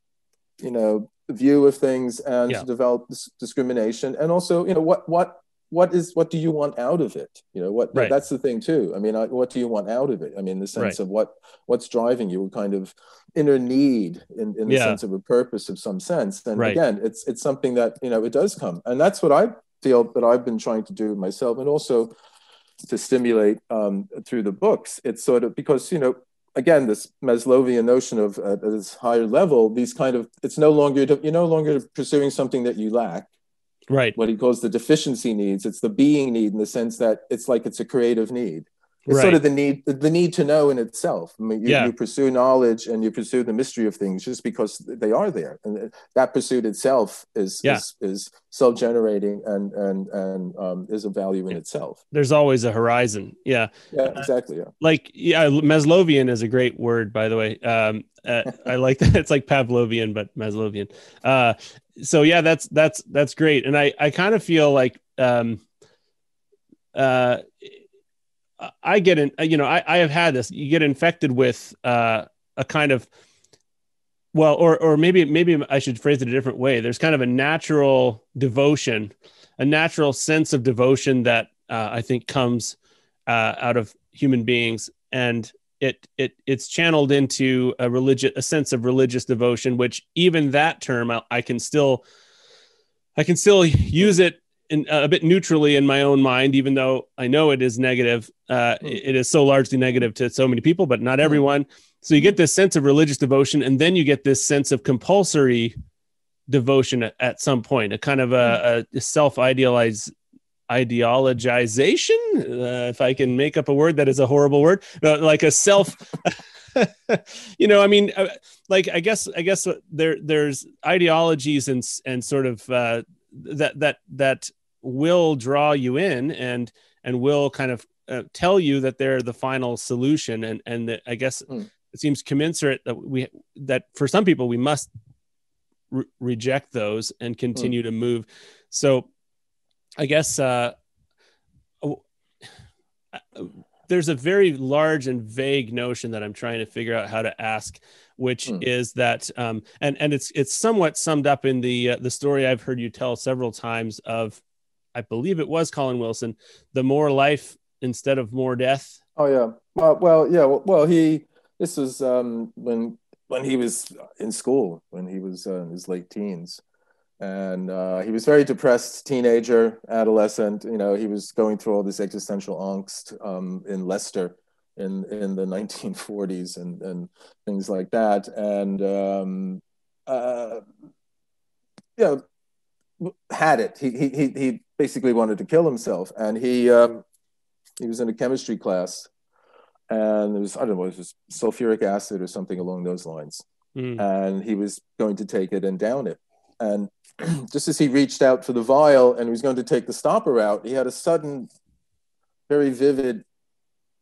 S2: you know, view of things and yeah. to develop this discrimination and also you know what what what is what do you want out of it you know what right. that's the thing too i mean I, what do you want out of it i mean the sense right. of what what's driving you a kind of inner need in, in the yeah. sense of a purpose of some sense and right. again it's it's something that you know it does come and that's what i feel that i've been trying to do myself and also to stimulate um, through the books. It's sort of because you know again this maslowian notion of uh, at this higher level these kind of it's no longer you're no longer pursuing something that you lack.
S1: Right.
S2: What he calls the deficiency needs. It's the being need in the sense that it's like it's a creative need it's
S1: right.
S2: sort of the need the need to know in itself. I mean, you, yeah. you, pursue knowledge and you pursue the mystery of things just because they are there. And that pursuit itself is yeah. is, is self-generating and and and um, is a value in itself.
S1: There's always a horizon. Yeah.
S2: Yeah exactly yeah.
S1: like yeah maslowian is a great word by the way. Um, uh, i like that. It's like pavlovian but maslowian uh, so yeah that's that's that's great. And i i kind of feel like um uh I get in, you know, I, I have had this. You get infected with uh, a kind of, well, or or maybe maybe I should phrase it a different way. There's kind of a natural devotion, a natural sense of devotion that uh, I think comes uh, out of human beings, and it it it's channeled into a religious a sense of religious devotion, which even that term I, I can still I can still use it in, uh, a bit neutrally in my own mind, even though I know it is negative. Uh, mm. it is so largely negative to so many people, but not hmm. everyone. So you get this sense of religious devotion, and then you get this sense of compulsory devotion at, at some point, a kind of a, hmm. a self idealized ideologization, uh, if I can make up a word that is a horrible word, uh, like a self. you know, I mean, uh, like I guess I guess there there's ideologies and and sort of uh, that that that will draw you in and and will kind of uh, tell you that they're the final solution and and that i guess mm. it seems commensurate that we that for some people we must re- reject those and continue mm. to move so i guess uh, there's a very large and vague notion that i'm trying to figure out how to ask which mm. is that um, and and it's it's somewhat summed up in the uh, the story I've heard you tell several times of I believe it was Colin Wilson the more life instead of more death.
S2: Oh yeah, well, well yeah, well, well, he this was um, when when he was in school when he was uh, in his late teens. And uh, he was very depressed teenager adolescent. You know he was going through all this existential angst um, in leicester in in the 1940s and and things like that. And um, uh, you know had it. He he he basically wanted to kill himself and he um, he was in a chemistry class and it was I don't know it was sulfuric acid or something along those lines mm. and he was going to take it and down it. And just as he reached out for the vial and he was going to take the stopper out, he had a sudden, very vivid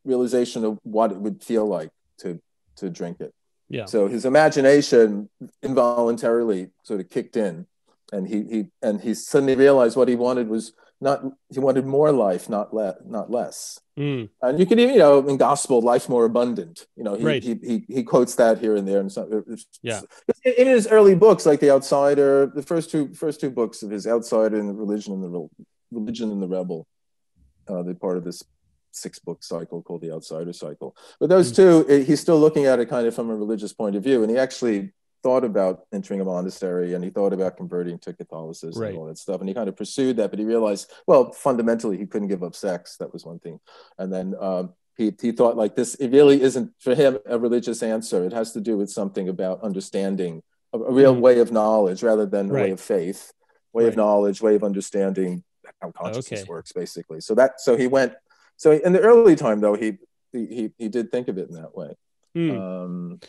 S2: realization of what it would feel like to to drink it.
S1: Yeah.
S2: So his imagination involuntarily sort of kicked in, and he he and he suddenly realized what he wanted was not he wanted more life, not less, not less. Mm. And you can even, you know, in gospel, life more abundant. You know, he,
S1: right.
S2: he, he, he quotes that here and there. And so,
S1: yeah,
S2: in his early books, like The Outsider, the first two first two books of his Outsider and the Religion and the Religion and the Rebel, uh, they're part of this six book cycle called the Outsider Cycle. But those mm. two, he's still looking at it kind of from a religious point of view, and he actually thought about entering a monastery and he thought about converting to Catholicism
S1: right.
S2: and all that stuff. And he kind of pursued that, but he realized, well, fundamentally, he couldn't give up sex. That was one thing. And then um, he, he thought, like, this, it really isn't for him a religious answer. It has to do with something about understanding, a, a real mm-hmm. way of knowledge rather than right. a way of faith, way right. of knowledge, way of understanding how consciousness okay. works, basically. So that, so he went, so in the early time, though, he, he, he did think of it in that way.
S1: Mm. Um,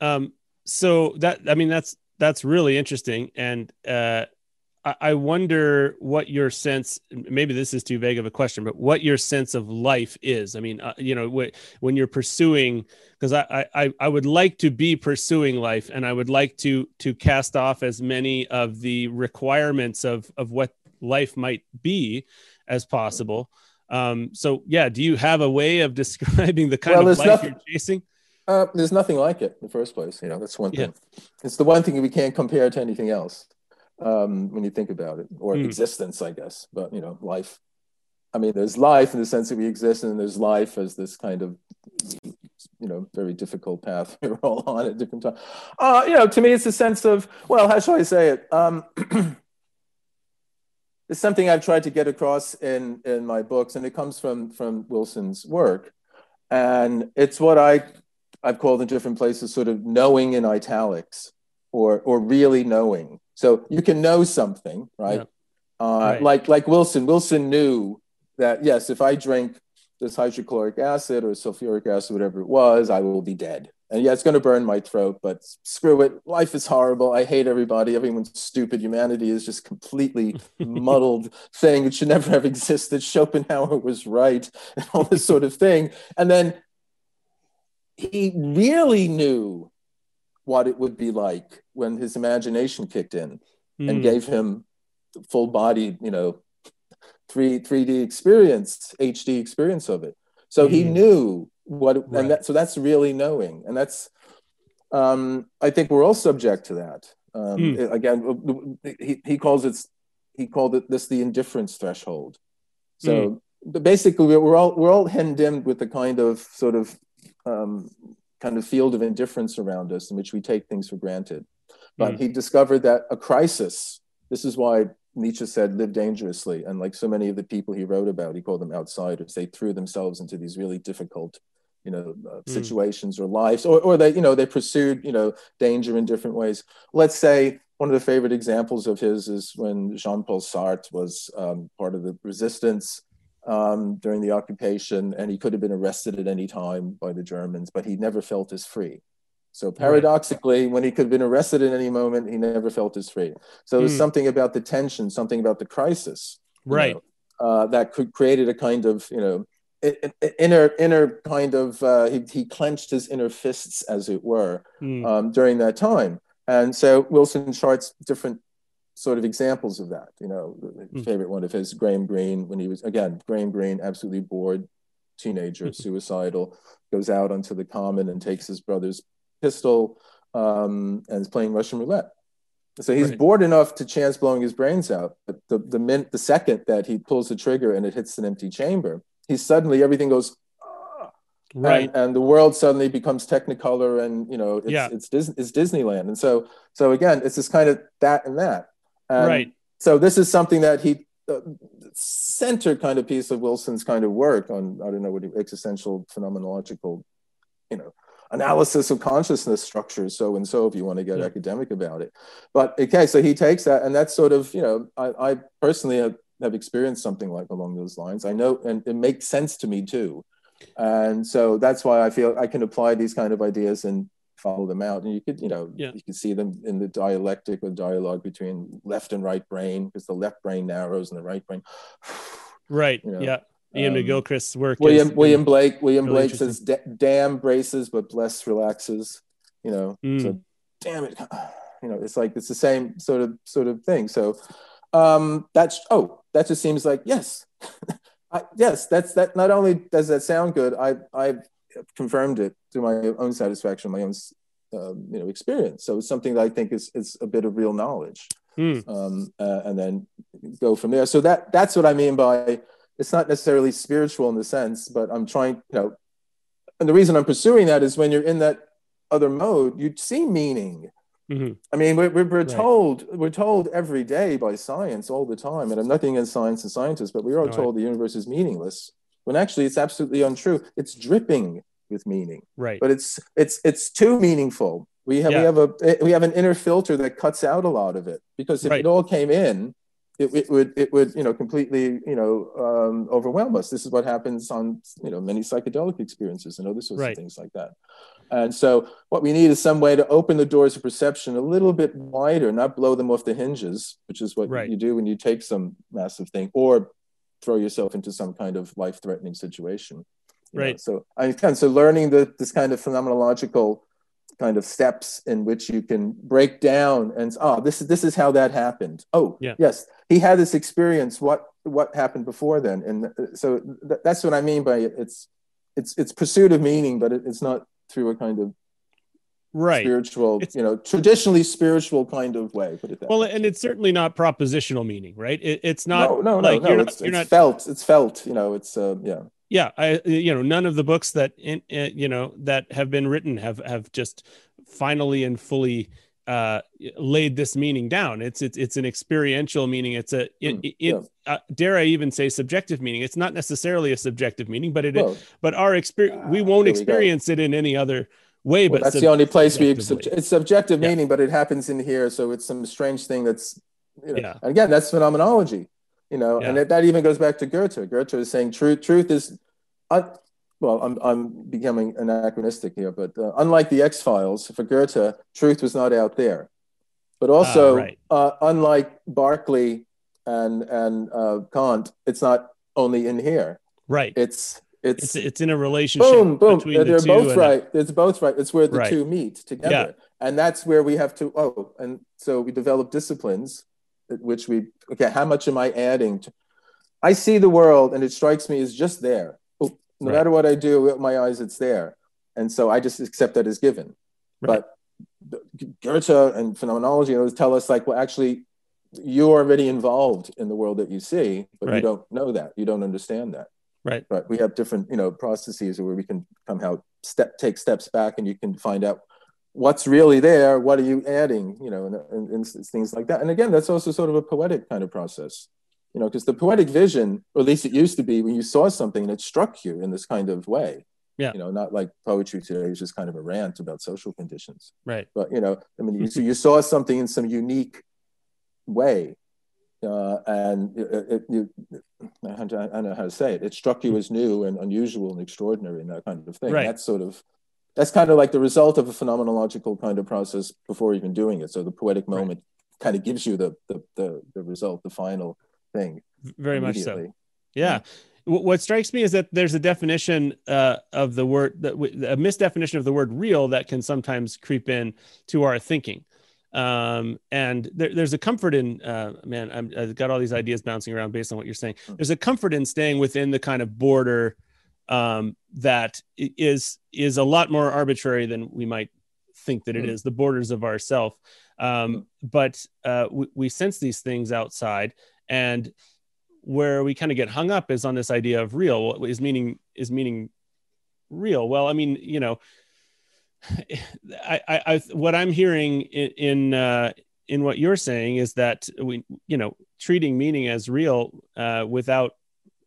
S1: um, so that I mean that's that's really interesting, and uh, I, I wonder what your sense. Maybe this is too vague of a question, but what your sense of life is. I mean, uh, you know, wh- when you're pursuing, because I, I I would like to be pursuing life, and I would like to to cast off as many of the requirements of of what life might be as possible. Um, so yeah, do you have a way of describing the kind well, of life nothing, you're chasing?
S2: Uh, there's nothing like it in the first place. You know, that's one thing. Yeah. It's the one thing we can't compare to anything else um, when you think about it, or mm. existence, I guess. But you know, life. I mean, there's life in the sense that we exist, and there's life as this kind of, you know, very difficult path we're all on at different times. Uh, you know, to me, it's a sense of, well, how shall I say it? Um, it's something I've tried to get across in in my books, and it comes from from Wilson's work, and it's what I I've called in different places sort of knowing in italics or or really knowing. So you can know something, right? Yeah. Uh, right. Like like Wilson. Wilson knew that yes, if I drink this hydrochloric acid or sulfuric acid, whatever it was, I will be dead. And yeah, it's going to burn my throat, but screw it. Life is horrible. I hate everybody. Everyone's stupid. Humanity is just completely muddled thing. It should never have existed. Schopenhauer was right, and all this sort of thing. And then he really knew what it would be like when his imagination kicked in mm. and hmm. gave him full body, you know, three 3D experience, HD experience of it. So mm. he hmm. knew what, right. and that, so that's really knowing. And that's, um, I think we're all subject to that. Um, mm. Again, he, he calls it, he called it this the indifference threshold. So hmm. basically we're all, we're all hemmed in with the kind of sort of um, kind of field of indifference around us in which we take things for granted. But mm. he discovered that a crisis, this is why Nietzsche said live dangerously. And like so many of the people he wrote about, he called them outsiders. They threw themselves into these really difficult, you know, uh, mm. situations or lives, or, or they, you know, they pursued, you know, danger in different ways. Let's say one of the favorite examples of his is when Jean-Paul Sartre was um, part of the resistance um, during the occupation, and he could have been arrested at any time by the Germans, but he never felt as free. So paradoxically, right. when he could have been arrested at any moment, he never felt as free. So there's mm. something about the tension, something about the crisis,
S1: right,
S2: know, uh, that could created a kind of you know inner inner kind of uh, he, he clenched his inner fists as it were mm. um, during that time and so wilson charts different sort of examples of that. You know, mm. favorite one of his, Graham Greene, when he was again Graham Greene, absolutely bored teenager, suicidal, goes out onto the common and takes his brother's pistol um, and is playing Russian roulette. So he's right. bored enough to chance blowing his brains out. But the the min- the second that he pulls the trigger and it hits an empty chamber, he suddenly everything goes. Ah,
S1: right,
S2: and, and, the world suddenly becomes Technicolor, and you know it's yeah. it's, Dis- it's Disneyland, and so so again, it's this kind of that and that.
S1: Um, right.
S2: So this is something that he uh, center kind of piece of Wilson's kind of work on I don't know what existential phenomenological, you know, analysis of consciousness structures, so and so if you want to get yeah. academic about it. But okay, so he takes that, and that's sort of you know I, I personally have, have experienced something like along those lines. I know, and it makes sense to me too. And so that's why I feel I can apply these kind of ideas in follow them out, and you could, you know,
S1: Yeah.
S2: you could see them in the dialectic or dialogue between left and right brain, because the left brain narrows and the right brain.
S1: Right.
S2: You know,
S1: yeah. Ian
S2: um,
S1: McGilchrist's work.
S2: William
S1: is-
S2: William Blake William
S1: really
S2: Blake says damn braces but bless relaxes you know
S1: Mm.
S2: so damn it you know it's like it's the same sort of sort of thing so um that's oh that just seems like yes I, yes that's that not only does that sound good I I've confirmed it to my own satisfaction my own um, you know experience so it's something that I think is is a bit of real knowledge
S1: Hmm.
S2: um, uh, and then go from there. So that that's what I mean by it's not necessarily spiritual in the sense, but I'm trying, you know, and the reason I'm pursuing that is when you're in that other mode, you see meaning.
S1: Mhm.
S2: I mean, we're, we're, we're
S1: Right.
S2: told we're told every day by science all the time, and I'm nothing against science and scientists, but we are
S1: No, I-
S2: told the universe is meaningless when actually it's absolutely untrue. It's dripping with meaning
S1: Right.
S2: but it's it's it's too meaningful. We have
S1: Yeah.
S2: we have a we have an inner filter that cuts out a lot of it because if
S1: Right.
S2: it all came in, it, it would it would you know completely you know um, overwhelm us. This is what happens on you know many psychedelic experiences and other sorts
S1: Right.
S2: of things like that. And so what we need is some way to open the doors of perception a little bit wider, not blow them off the hinges, which is what
S1: Right.
S2: you do when you take some massive thing or throw yourself into some kind of life-threatening situation. you know.
S1: Right.
S2: So I kind so learning the this kind of phenomenological kind of steps in which you can break down and oh this is this is how that happened. Oh
S1: Yeah.
S2: yes, he had this experience. What what happened before then? And uh, so th- that's what I mean by it. It's it's it's pursuit of meaning, but it, it's not through a kind of
S1: Right.
S2: spiritual,
S1: It's-
S2: you know, traditionally spiritual kind of way. Put it that
S1: Well,
S2: way.
S1: and it's certainly not propositional meaning, right? It, it's not
S2: no, no, no,
S1: like
S2: no.
S1: you're not,
S2: it's, it's
S1: not
S2: felt. It's felt. You know, it's uh, yeah.
S1: yeah i you know none of the books that in, in you know that have been written have have just finally and fully uh laid this meaning down it's it's it's an experiential meaning it's a it,
S2: Mm,
S1: it,
S2: yeah.
S1: uh, dare i even say subjective meaning it's not necessarily a subjective meaning but it
S2: Well,
S1: but our experience we
S2: Ah,
S1: won't
S2: here we
S1: experience it in any other way
S2: well,
S1: but
S2: that's
S1: sub-
S2: the only place we sub- it's subjective
S1: Yeah.
S2: meaning, but it happens in here, so it's some strange thing that's you know.
S1: Yeah.
S2: And again, that's phenomenology, you know, and
S1: Yeah.
S2: that, that even goes back to Goethe. Goethe is saying truth. Truth is, uh, well, I'm I'm becoming anachronistic here, but uh, unlike the X Files, for Goethe, truth was not out there, but also
S1: Ah, right.
S2: uh, unlike Berkeley and and uh, Kant, it's not only in here.
S1: right
S2: It's
S1: it's it's in a relationship
S2: boom, boom.
S1: between the
S2: They're
S1: two
S2: both
S1: and a-
S2: right. It's both right. It's where the
S1: Right.
S2: two meet together, and that's where we have to. Oh, and so we develop disciplines, uh, which we okay. How much am I adding? To, I see the world, and it strikes me as just there. Oh, no
S1: Right.
S2: matter what I do with my eyes, it's there, and so I just accept that as given.
S1: Right.
S2: But Goethe and phenomenology those tell us like, well, actually, you're already involved in the world that you see, but you don't know that. You don't understand that
S1: right.
S2: But we have different you know processes where we can somehow step take steps back and you can find out what's really there what are you adding you know and, and, and things like that. And again that's also sort of a poetic kind of process you know because the poetic vision or at least it used to be when you saw something and it struck you in this kind of way.
S1: Yeah.
S2: you know not like poetry today is just kind of a rant about social conditions.
S1: Right.
S2: But you know i mean you, so you saw something in some unique way uh, and it, it, you, I don't know how to say it. It struck you as new and unusual and extraordinary and that kind of thing.
S1: Right.
S2: That's sort of that's kind of like the result of a phenomenological kind of process before even doing it. So the poetic
S1: Right.
S2: moment kind of gives you the the the, the result, the final thing.
S1: very much so. Yeah. What strikes me is that there's a definition uh, of the word, a misdefinition of the word real that can sometimes creep in to our thinking. Um, and there, there's a comfort in, uh, man, I'm, I've got all these ideas bouncing around based on what you're saying.
S2: Hmm.
S1: There's a comfort in staying within the kind of border um, that is is a lot more arbitrary than we might think that it
S2: Hmm.
S1: The borders of ourself, um, but uh, we, we sense these things outside, and where we kind of get hung up is on this idea of real What is meaning is meaning real well i mean you know I, I, I what i'm hearing in in, uh, in what you're saying is that we you know treating meaning as real uh, without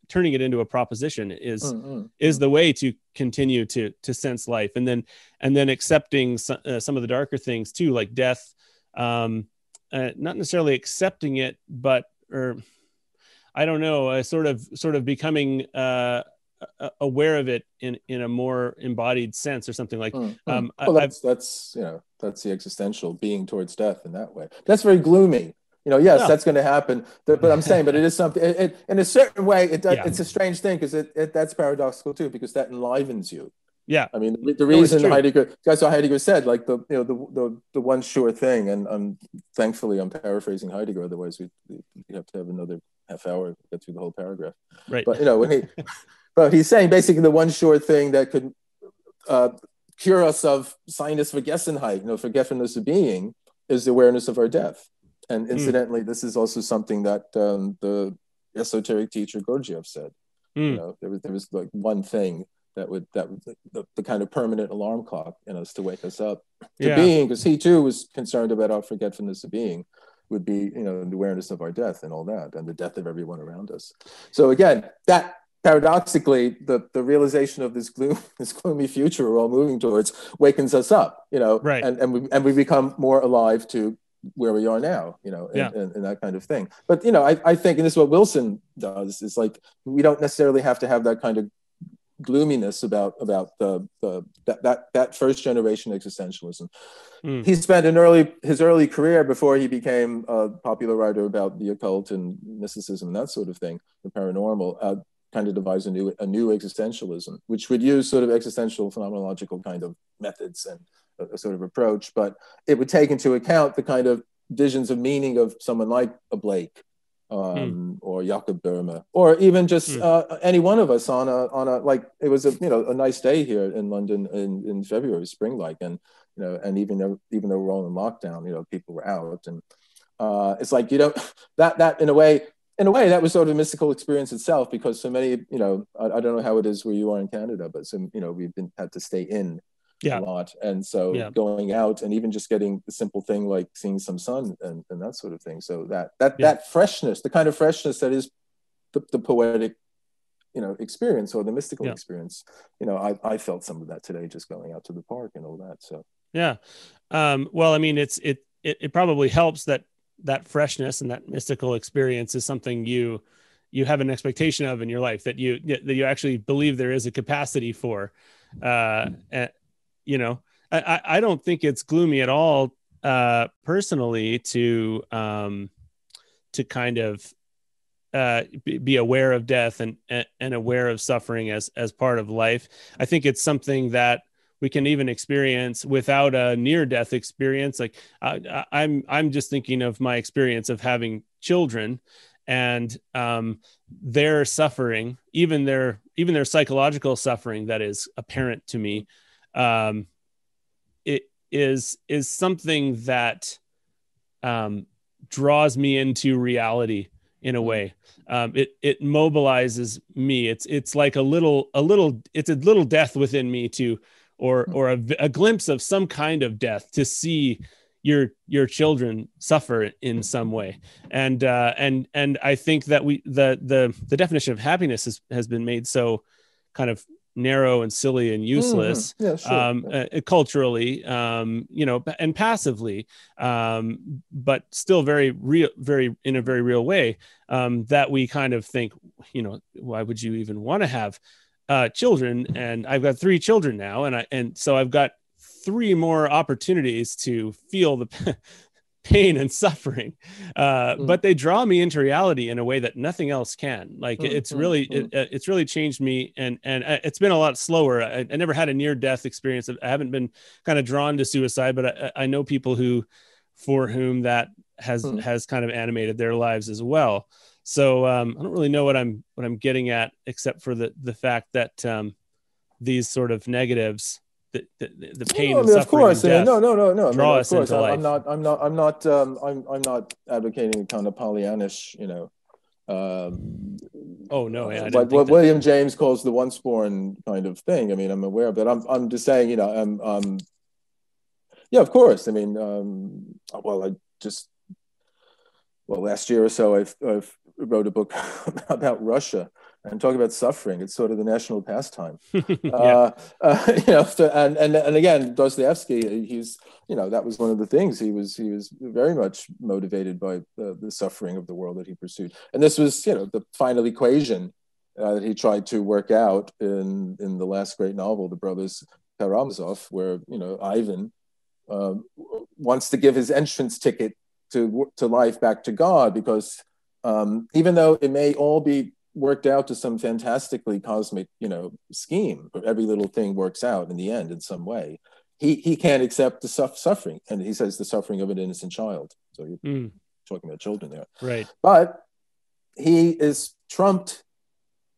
S1: turning it into a proposition is
S2: Mm, mm.
S1: is the way to continue to to sense life and then and then accepting some, uh, some of the darker things too like death um uh, not necessarily accepting it but or i don't know uh, sort of sort of becoming uh, aware of it in in a more embodied sense or something like
S2: Mm-hmm.
S1: um
S2: well, that's that's you know that's the existential being towards death in that way. That's very gloomy. You know, yes,
S1: Yeah.
S2: that's going to happen. But, I'm saying, but it is something. It, it, in a certain way, it,
S1: Yeah.
S2: it's a strange thing because it, it that's paradoxical too because that enlivens you.
S1: yeah
S2: I mean, the, the reason
S1: true.
S2: Heidegger, that's what Heidegger said, like the you know the the, the one sure thing, and I'm thankfully I'm paraphrasing Heidegger, otherwise we we have to have another half hour to get through the whole paragraph.
S1: right
S2: But you know, when he, but he's saying basically the one sure thing that could uh, cure us of Seinsvergessenheit, you know, forgetfulness of being, is the awareness of our death. And incidentally, this is also something that um, the esoteric teacher Gurdjieff said.
S1: Mm.
S2: You know, there was there was like one thing that would that would the, the kind of permanent alarm clock in us to wake us up to
S1: Yeah.
S2: being, because he too was concerned about our forgetfulness of being would be you know the awareness of our death and all that and the death of everyone around us so again that paradoxically the the realization of this gloom this gloomy future we're all moving towards wakens us up you know
S1: Right.
S2: and and we and we become more alive to where we are now you know and,
S1: Yeah.
S2: and, and that kind of thing but you know I, I think and this is what wilson does is like we don't necessarily have to have that kind of gloominess about about the, the that, that that first generation existentialism
S1: Mm.
S2: he spent an early his early career before he became a popular writer about the occult and mysticism and that sort of thing the paranormal uh, kind of devise a new a new existentialism which would use sort of existential phenomenological kind of methods and a, a sort of approach but it would take into account the kind of visions of meaning of someone like a blake um, or Jakob Boehme, or even just
S1: Hmm.
S2: uh, any one of us on a on a like it was a you know a nice day here in London in, in February, spring like, and you know, and even though even though we're all in lockdown, you know, people were out, and uh, it's like you know that that in a way in a way that was sort of a mystical experience itself because so many you know I, I don't know how it is where you are in Canada, but some you know we've been had to stay in
S1: Yeah.
S2: a lot. And so
S1: Yeah.
S2: going out and even just getting the simple thing like seeing some sun and, and that sort of thing. So that that
S1: Yeah.
S2: that freshness, the kind of freshness that is the, the poetic, you know, experience or the mystical experience. You know, I, I felt some of that today just going out to the park and all that. So
S1: Yeah. Um, well, I mean, it's it, it it probably helps that that freshness and that mystical experience is something you you have an expectation of in your life that you that you actually believe there is a capacity for. Uh, you know, I I- don't think it's gloomy at all uh, personally to um, to kind of uh, be, be aware of death and and aware of suffering as as part of life. I think it's something that we can even experience without a near death experience. Like I, i'm i'm just thinking of my experience of having children and um, their suffering even their even their psychological suffering that is apparent to me um, it is is something that um, draws me into reality in a way. Um, it it mobilizes me. It's it's like a little a little it's a little death within me to or or a, a glimpse of some kind of death to see your your children suffer in some way and uh and and i think that we the the the definition of happiness has, has been made so kind of narrow and silly and useless
S2: Mhm. Yeah, sure.
S1: um,
S2: Yeah.
S1: uh, culturally, um, you know, and passively, um, but still very real, very in a very real way. Um, that we kind of think, you know, why would you even want to have uh, children? And I've got three children now, and I and so I've got three more opportunities to feel the pain and suffering uh,
S2: Mm.
S1: but they draw me into reality in a way that nothing else can like
S2: Mm,
S1: it's
S2: mm,
S1: really
S2: mm.
S1: It, it's really changed me and and it's been a lot slower I, I never had a near death experience i haven't been kind of drawn to suicide but i, I know people who for whom that has has kind of animated their lives as well so um, i don't really know what i'm what i'm getting at except for the the fact that um, these sort of negatives the, the, the pain
S2: No, I
S1: and
S2: mean,
S1: suffering
S2: of course.
S1: and death,
S2: no, no, no, no.
S1: Draw
S2: of
S1: us
S2: course.
S1: into life.
S2: I'm not. I'm not. I'm not. Um, I'm. I'm not advocating a kind of Pollyannish. You know. Um,
S1: Oh, no, yeah,
S2: uh, what,
S1: that.
S2: William James calls the once born kind of thing. I mean, I'm aware of it. I'm. I'm just saying. You know. I'm. Um, yeah, of course. I mean, um, well, I just. Well, last year or so, I've, I've wrote a book about Russia and talk about suffering. It's sort of the national pastime.
S1: yeah
S2: uh, uh, you know, so, and and and again, Dostoevsky, he's you know that was one of the things he was he was very much motivated by the, the suffering of the world that he pursued, and this was you know the final equation uh, that he tried to work out in in the last great novel, The Brothers Karamazov, where you know Ivan um, wants to give his entrance ticket to to life back to God because um, even though it may all be worked out to some fantastically cosmic you know scheme, every little thing works out in the end in some way. He he can't accept the suffering, and he says the suffering of an innocent child. So you're mm. talking about children there,
S3: right?
S2: But he is trumped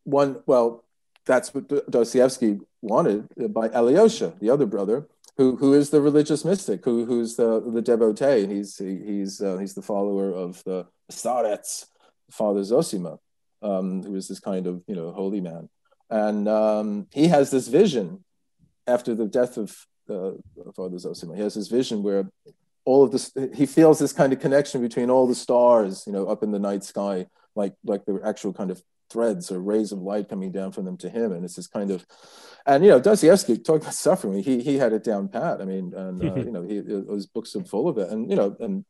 S2: one. Well, that's what Dostoevsky wanted by Alyosha, the other brother, who who is the religious mystic, who who's the the devotee, and he's he, he's uh, he's the follower of the starets, Father Zosima, um, who is this kind of you know holy man, and um, he has this vision after the death of uh, Father Zosima. He has this vision where all of this he feels this kind of connection between all the stars, you know, up in the night sky, like like the actual kind of threads or rays of light coming down from them to him. And it's this kind of, and you know, Dostoevsky talked about suffering. He he had it down pat. I mean, and uh, you know, he his books are full of it. And you know, and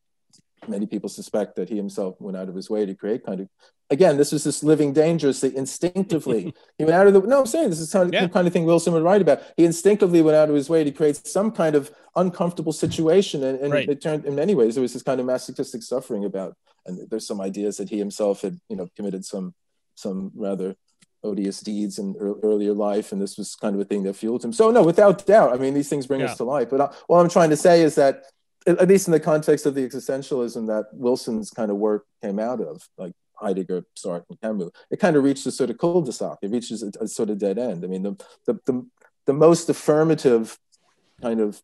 S2: many people suspect that he himself went out of his way to create kind of again this was this living dangerously instinctively he went out of the no i'm saying this is kind of, yeah. the kind of thing wilson would write about he instinctively went out of his way to create some kind of uncomfortable situation and, and right. it turned in many ways there was this kind of masochistic suffering about and there's some ideas that he himself had you know committed some some rather odious deeds in earlier life and this was kind of a thing that fueled him so no without doubt i mean these things bring yeah. us to life but I, uh, what i'm trying to say is that at least in the context of the existentialism that wilson's kind of work came out of like heidegger sartre and camus it kind of reached a sort of cul-de-sac it reaches a, a sort of dead end i mean the, the, the, the most affirmative kind of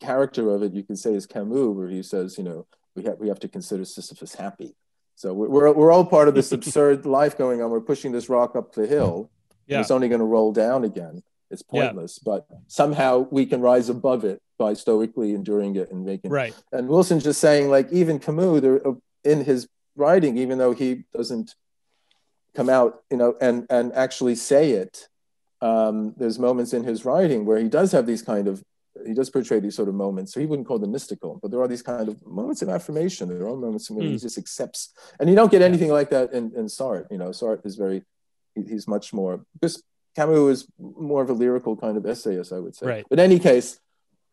S2: character of it you can say is camus where he says you know we have, we have to consider sisyphus happy so we're, we're all part of this absurd life going on. We're pushing this rock up the hill. Yeah. It's only going to roll down again. It's pointless, yeah. but somehow we can rise above it by stoically enduring it and making.
S3: Right.
S2: And Wilson's just saying, like even Camus, there, uh, in his writing, even though he doesn't come out, you know, and and actually say it, um, there's moments in his writing where he does have these kind of he does portray these sort of moments. So he wouldn't call them mystical, but there are these kind of moments of affirmation. There are moments when mm. he hmm. just accepts, and you don't get anything like that in, in Sartre. You know, Sartre is very, he, he's much more because Camus is more of a lyrical kind of essayist, I would say.
S3: Right.
S2: But in any case,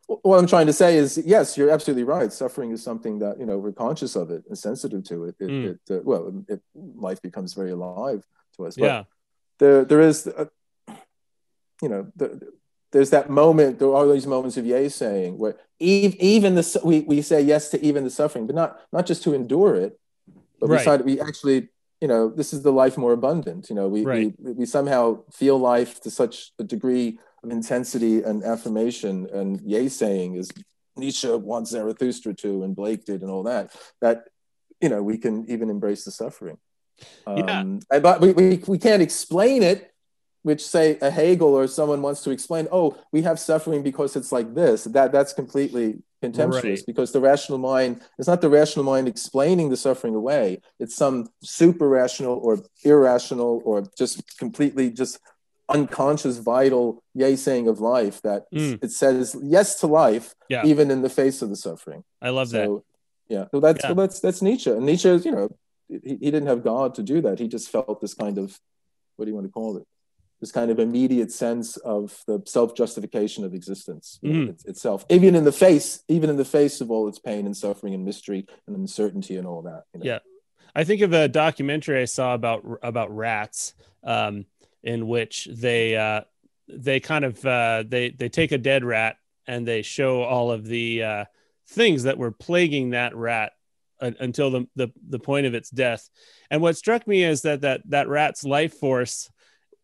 S2: what I'm trying to say is, yes, you're absolutely right. Suffering is something that you know we're conscious of it and sensitive to it. It, mm. it uh, well, it, life becomes very alive to us. But
S3: yeah.
S2: There, there is, uh, you know, the, there's that moment, there are these moments of yay saying where even the we, we say yes to even the suffering, but not not just to endure it, but right. we, we actually, you know, this is the life more abundant. You know, we, right. we we somehow feel life to such a degree of intensity and affirmation and yay saying is Nietzsche wants Zarathustra to and Blake did and all that, that you know, we can even embrace the suffering.
S3: Yeah. Um,
S2: but we, we, we can't explain it which say a Hegel or someone wants to explain, oh, we have suffering because it's like this, that that's completely contemptuous right. because the rational mind is not the rational mind explaining the suffering away. It's some super rational or irrational or just completely just unconscious, vital yay saying of life that mm. it says yes to life, yeah. even in the face of the suffering.
S3: I love
S2: so,
S3: that.
S2: Yeah. So that's yeah. that's that's Nietzsche. And Nietzsche, you know, he, he didn't have God to do that. He just felt this kind of what do you want to call it? This kind of immediate sense of the self-justification of existence mm. it, itself even in the face even in the face of all its pain and suffering and mystery and uncertainty and all that
S3: you know? yeah i think of a documentary i saw about about rats um, in which they uh, they kind of uh, they they take a dead rat and they show all of the uh, things that were plaguing that rat until the, the the point of its death and what struck me is that that that rat's life force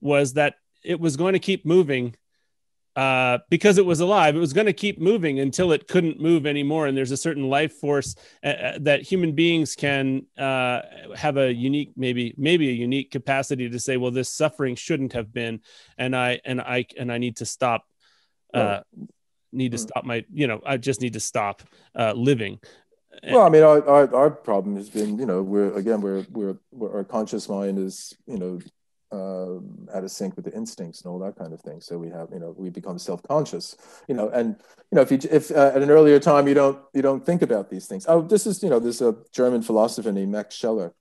S3: was that it was going to keep moving uh, because it was alive. It was going to keep moving until it couldn't move anymore. And there's a certain life force uh, uh, that human beings can uh, have a unique, maybe maybe a unique capacity to say, well, this suffering shouldn't have been, and I and I and I need to stop. Uh, need to hmm. stop my you know i just need to stop uh, living
S2: well i mean our, our, our problem has been you know we're again we're, we're, we're our conscious mind is you know uh, out of sync with the instincts and all that kind of thing. So we have, you know, we become self-conscious, you know, and you know, if you if uh, at an earlier time you don't you don't think about these things. Oh, this is you know, there's a German philosopher named Max Scheler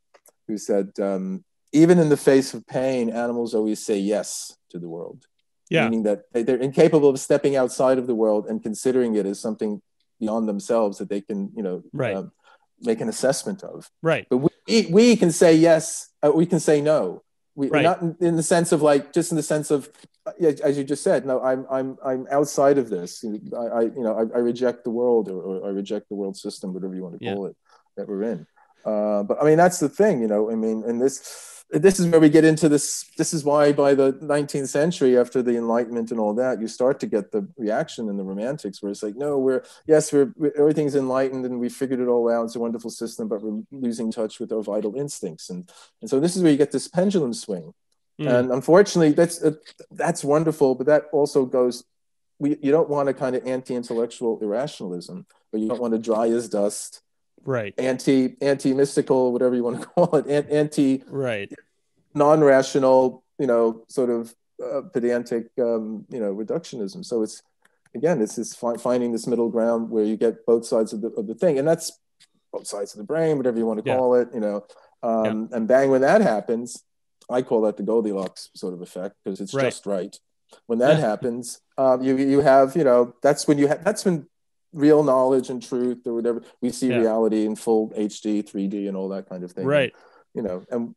S2: who said, um, even in the face of pain, animals always say yes to the world.
S1: Yeah.
S2: Meaning that they- they're incapable of stepping outside of the world and considering it as something beyond themselves that they can, you know,
S1: Right.
S2: um, make an assessment of.
S1: Right.
S2: But we, we can say yes, uh, we can say no. We,
S1: Right.
S2: Not in, in the sense of like, just in the sense of, yeah, as you just said, no, I'm, I'm, I'm outside of this. I, I you know, I, I reject the world or, or I reject the world system, whatever you want to
S1: Yeah.
S2: call it, that we're in. Uh, but I mean, that's the thing, you know, I mean, and this, this is where we get into this. This is why by the 19th century, after the Enlightenment and all that, you start to get the reaction in the Romantics, where it's like, no, we're yes, we're, we everything's enlightened and we figured it all out. It's a wonderful system, but we're losing touch with our vital instincts, and and so this is where you get this pendulum swing.
S1: Mm.
S2: And unfortunately, that's uh, that's wonderful, but that also goes. We, you don't want a kind of anti-intellectual irrationalism, but you don't want to dry as dust,
S1: right.
S2: anti anti-mystical, whatever you want to call it, an- anti
S1: Right.
S2: non-rational, you know, sort of uh, pedantic, um, you know, reductionism. So it's again, it's this fi- finding this middle ground where you get both sides of the of the thing, and that's both sides of the brain, whatever you want to
S1: Yeah.
S2: call it, you know. Um, And bang, when that happens, I call that the Goldilocks sort of effect because it's
S1: Right.
S2: just right. When that
S1: Yeah.
S2: happens, um, you you have you know that's when you have that's when real knowledge and truth or whatever we see
S1: Yeah.
S2: reality in full HD, 3D, and all that kind of thing.
S1: Right.
S2: You know, and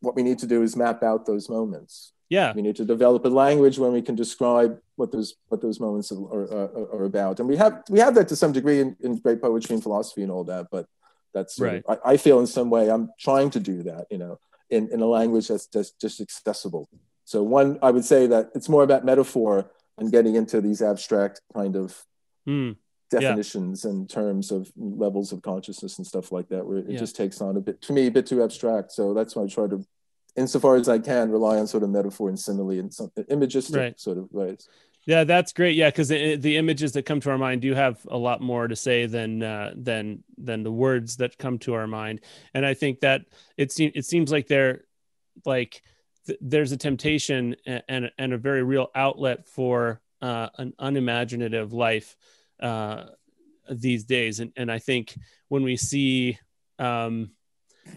S2: what we need to do is map out those moments.
S1: Yeah.
S2: We need to develop a language when we can describe what those what those moments are, are, are about, and we have we have that to some degree in, in great poetry and philosophy and all that. But that's right of- I, I feel in some way I'm trying to do that, you know, in, in a language that's just just accessible. So one, I would say that it's more about metaphor and getting into these abstract kind of
S1: Mm.
S2: Definitions and terms of levels of consciousness and stuff like that, where it
S1: Yeah.
S2: just takes on a bit, to me, a bit too abstract. So that's why I try to, insofar as I can, rely on sort of metaphor and simile and some imagistic
S1: Right.
S2: sort of ways.
S1: Yeah, that's great. Yeah, because the, images that come to our mind do have a lot more to say than uh, than than the words that come to our mind. And I think that it seems it seems like they're like th- there's a temptation a- and and a very real outlet for uh, an unimaginative life uh, these days. And and I think when we see, um,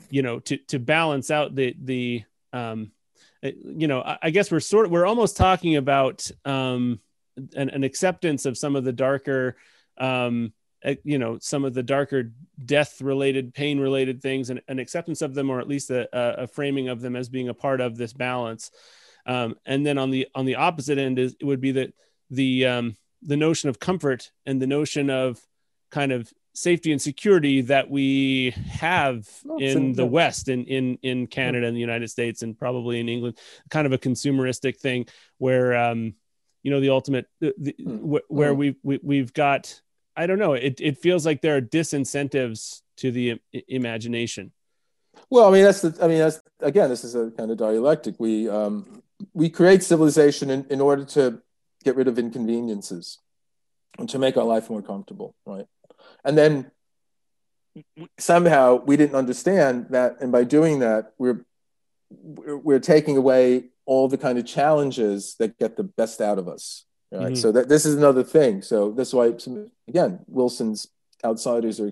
S1: you know, to to balance out the the um, uh, you know, I, I guess we're sort of we're almost talking about um, an, an acceptance of some of the darker, um, uh, you know, some of the darker death related, pain related things, and an acceptance of them, or at least a, a framing of them as being a part of this balance. Um, and then on the on the opposite end is it would be that the um, the notion of comfort and the notion of kind of safety and security that we have
S2: Oh,
S1: in the. West in in in Canada and the United States and probably in England, kind of a consumeristic thing where um, you know the ultimate the, the,
S2: Mm.
S1: wh- where
S2: Mm.
S1: we we we've got I don't know it it feels like there are disincentives to the imagination.
S2: Well, I mean, that's the, I mean, that's, again, this is a kind of dialectic. We, um, we create civilization in, in order to get rid of inconveniences and to make our life more comfortable, right? And then somehow we didn't understand that, and by doing that, we're we're, taking away all the kind of challenges that get the best out of us, right?
S1: Mhm.
S2: So that this is another thing. So that's why, some- again, Wilson's outsiders are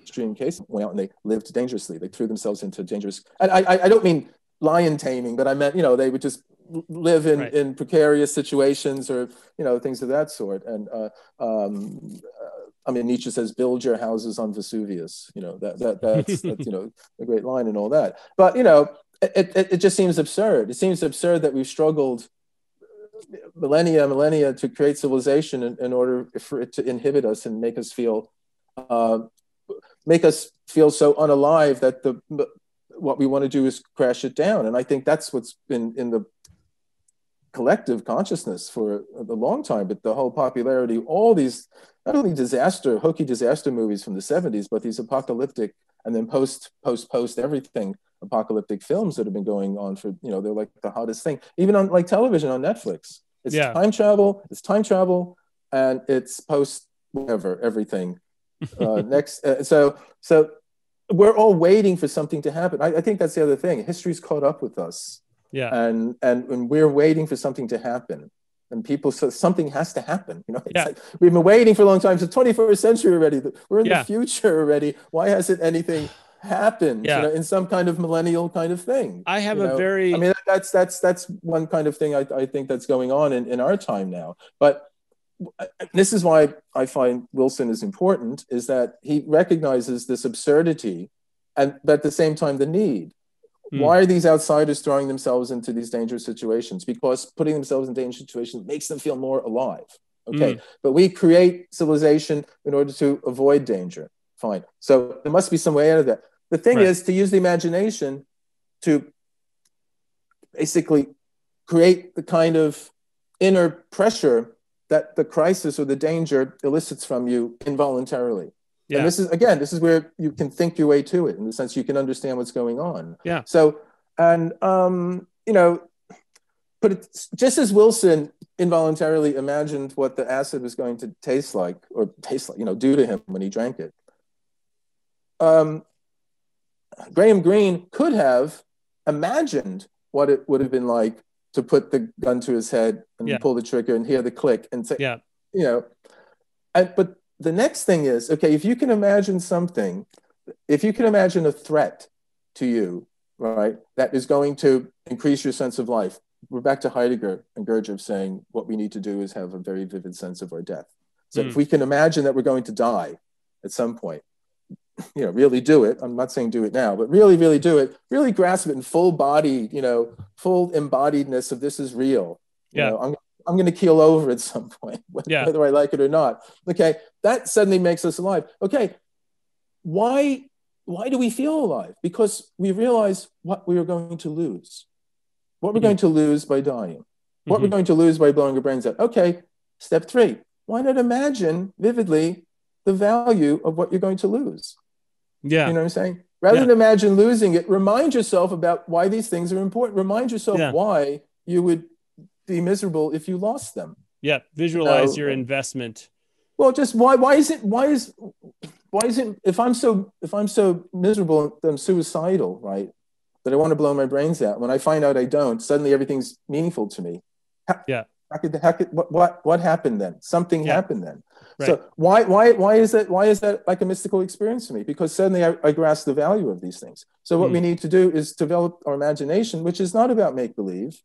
S2: extreme case went out and they lived dangerously. They threw themselves into dangerous. And I, I, I don't mean lion taming, but I meant you know they would just live in,
S1: Right.
S2: in precarious situations or you know things of that sort. And uh, um, uh, I mean Nietzsche says, "Build your houses on Vesuvius." You know that that that's, that's you know a great line and all that. But you know it, it, it just seems absurd. It seems absurd that we've struggled millennia millennia to create civilization in, in order for it to inhibit us and make us feel uh, make us feel so unalive that the what we want to do is crash it down and i think that's what's been in the collective consciousness for a long time but the whole popularity all these not only disaster hokey disaster movies from the 70s but these apocalyptic and then post post post everything apocalyptic films that have been going on for you know they're like the hottest thing. Even on like television on netflix it's
S1: Yeah.
S2: time travel it's time travel and it's post whatever everything. Uh, next uh, so so we're all waiting for something to happen. I, I think that's the other thing. History's caught up with us
S1: Yeah,
S2: and and when we're waiting for something to happen and people so something has to happen you know it's
S1: Yeah.
S2: like we've been waiting for a long time it's the 21st century already we're in
S1: Yeah.
S2: the future already why hasn't anything happened
S1: Yeah.
S2: you know, in some kind of millennial kind of thing.
S1: I have
S2: you
S1: a very
S2: I mean, that's that's that's one kind of thing I, I think that's going on in, in our time now. But uh, this is why I find Wilson is important: is that he recognizes this absurdity, and but at the same time the need.
S1: Hmm.
S2: Why are these outsiders throwing themselves into these dangerous situations? Because putting themselves in dangerous situations makes them feel more alive. Okay,
S1: Mm.
S2: but we create civilization in order to avoid danger. Fine. So there must be some way out of that. The thing
S1: Right.
S2: is to use the imagination to basically create the kind of inner pressure that the crisis or the danger elicits from you involuntarily.
S1: Yeah.
S2: And this is again, this is where you can think your way to it in the sense you can understand what's going on.
S1: Yeah.
S2: So and um, you know, but it's just as Wilson involuntarily imagined what the acid was going to taste like or taste like, you know, do to him when he drank it. Um, Graham Greene could have imagined what it would have been like to put the gun to his head and
S1: Yeah.
S2: pull the trigger and hear the click and say,
S1: Yeah.
S2: you know, and, but the next thing is, okay, if you can imagine something, if you can imagine a threat to you, right, that is going to increase your sense of life, we're back to Heidegger and Gurdjieff saying what we need to do is have a very vivid sense of our death. So
S1: Mm.
S2: if we can imagine that we're going to die at some point, you know, really do it. I'm not saying do it now, but really, really do it. Really grasp it in full body, you know, full embodiedness of this is real. You
S1: Yeah.
S2: know, I'm, I'm going to keel over at some point, whether,
S1: Yeah.
S2: whether I like it or not. Okay. That suddenly makes us alive. Okay. Why, why do we feel alive? Because we realize what we are going to lose, what we're
S1: Mhm.
S2: going to lose by dying, what we're
S1: Mhm.
S2: going to lose by blowing our brains out. Okay. Step three. Why not imagine vividly the value of what you're going to lose?
S1: yeah.
S2: You know what I'm saying? Rather
S1: Yeah.
S2: than imagine losing it, remind yourself about why these things are important. Remind yourself
S1: Yeah.
S2: why you would be miserable if you lost them.
S1: yeah. Visualize your investment.
S2: Well, just why? Why is it? Why is? Why isn't? If I'm so if I'm so miserable, I'm suicidal, right? That I want to blow my brains out. When I find out I don't, suddenly everything's meaningful to me. How,
S1: Yeah.
S2: How could, how could, what, what what happened then? Something
S1: Yeah.
S2: happened then.
S1: Right.
S2: So why why why is that why is that like a mystical experience to me? Because suddenly I, I grasp the value of these things. So what
S1: Hmm.
S2: we need to do is develop our imagination, which is not about make believe.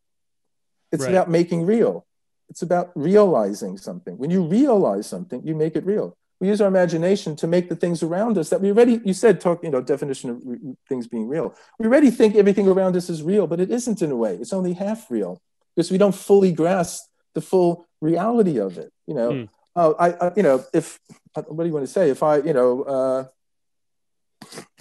S2: It's
S1: Right.
S2: about making real. It's about realizing something. When you realize something, you make it real. We use our imagination to make the things around us that we already, you said, talk, you know, definition of re- things being real. We already think everything around us is real, but it isn't in a way. It's only half real because we don't fully grasp the full reality of it. You know,
S1: Hmm.
S2: oh, I, I, you know, if, what do you want to say? If I, you know, uh,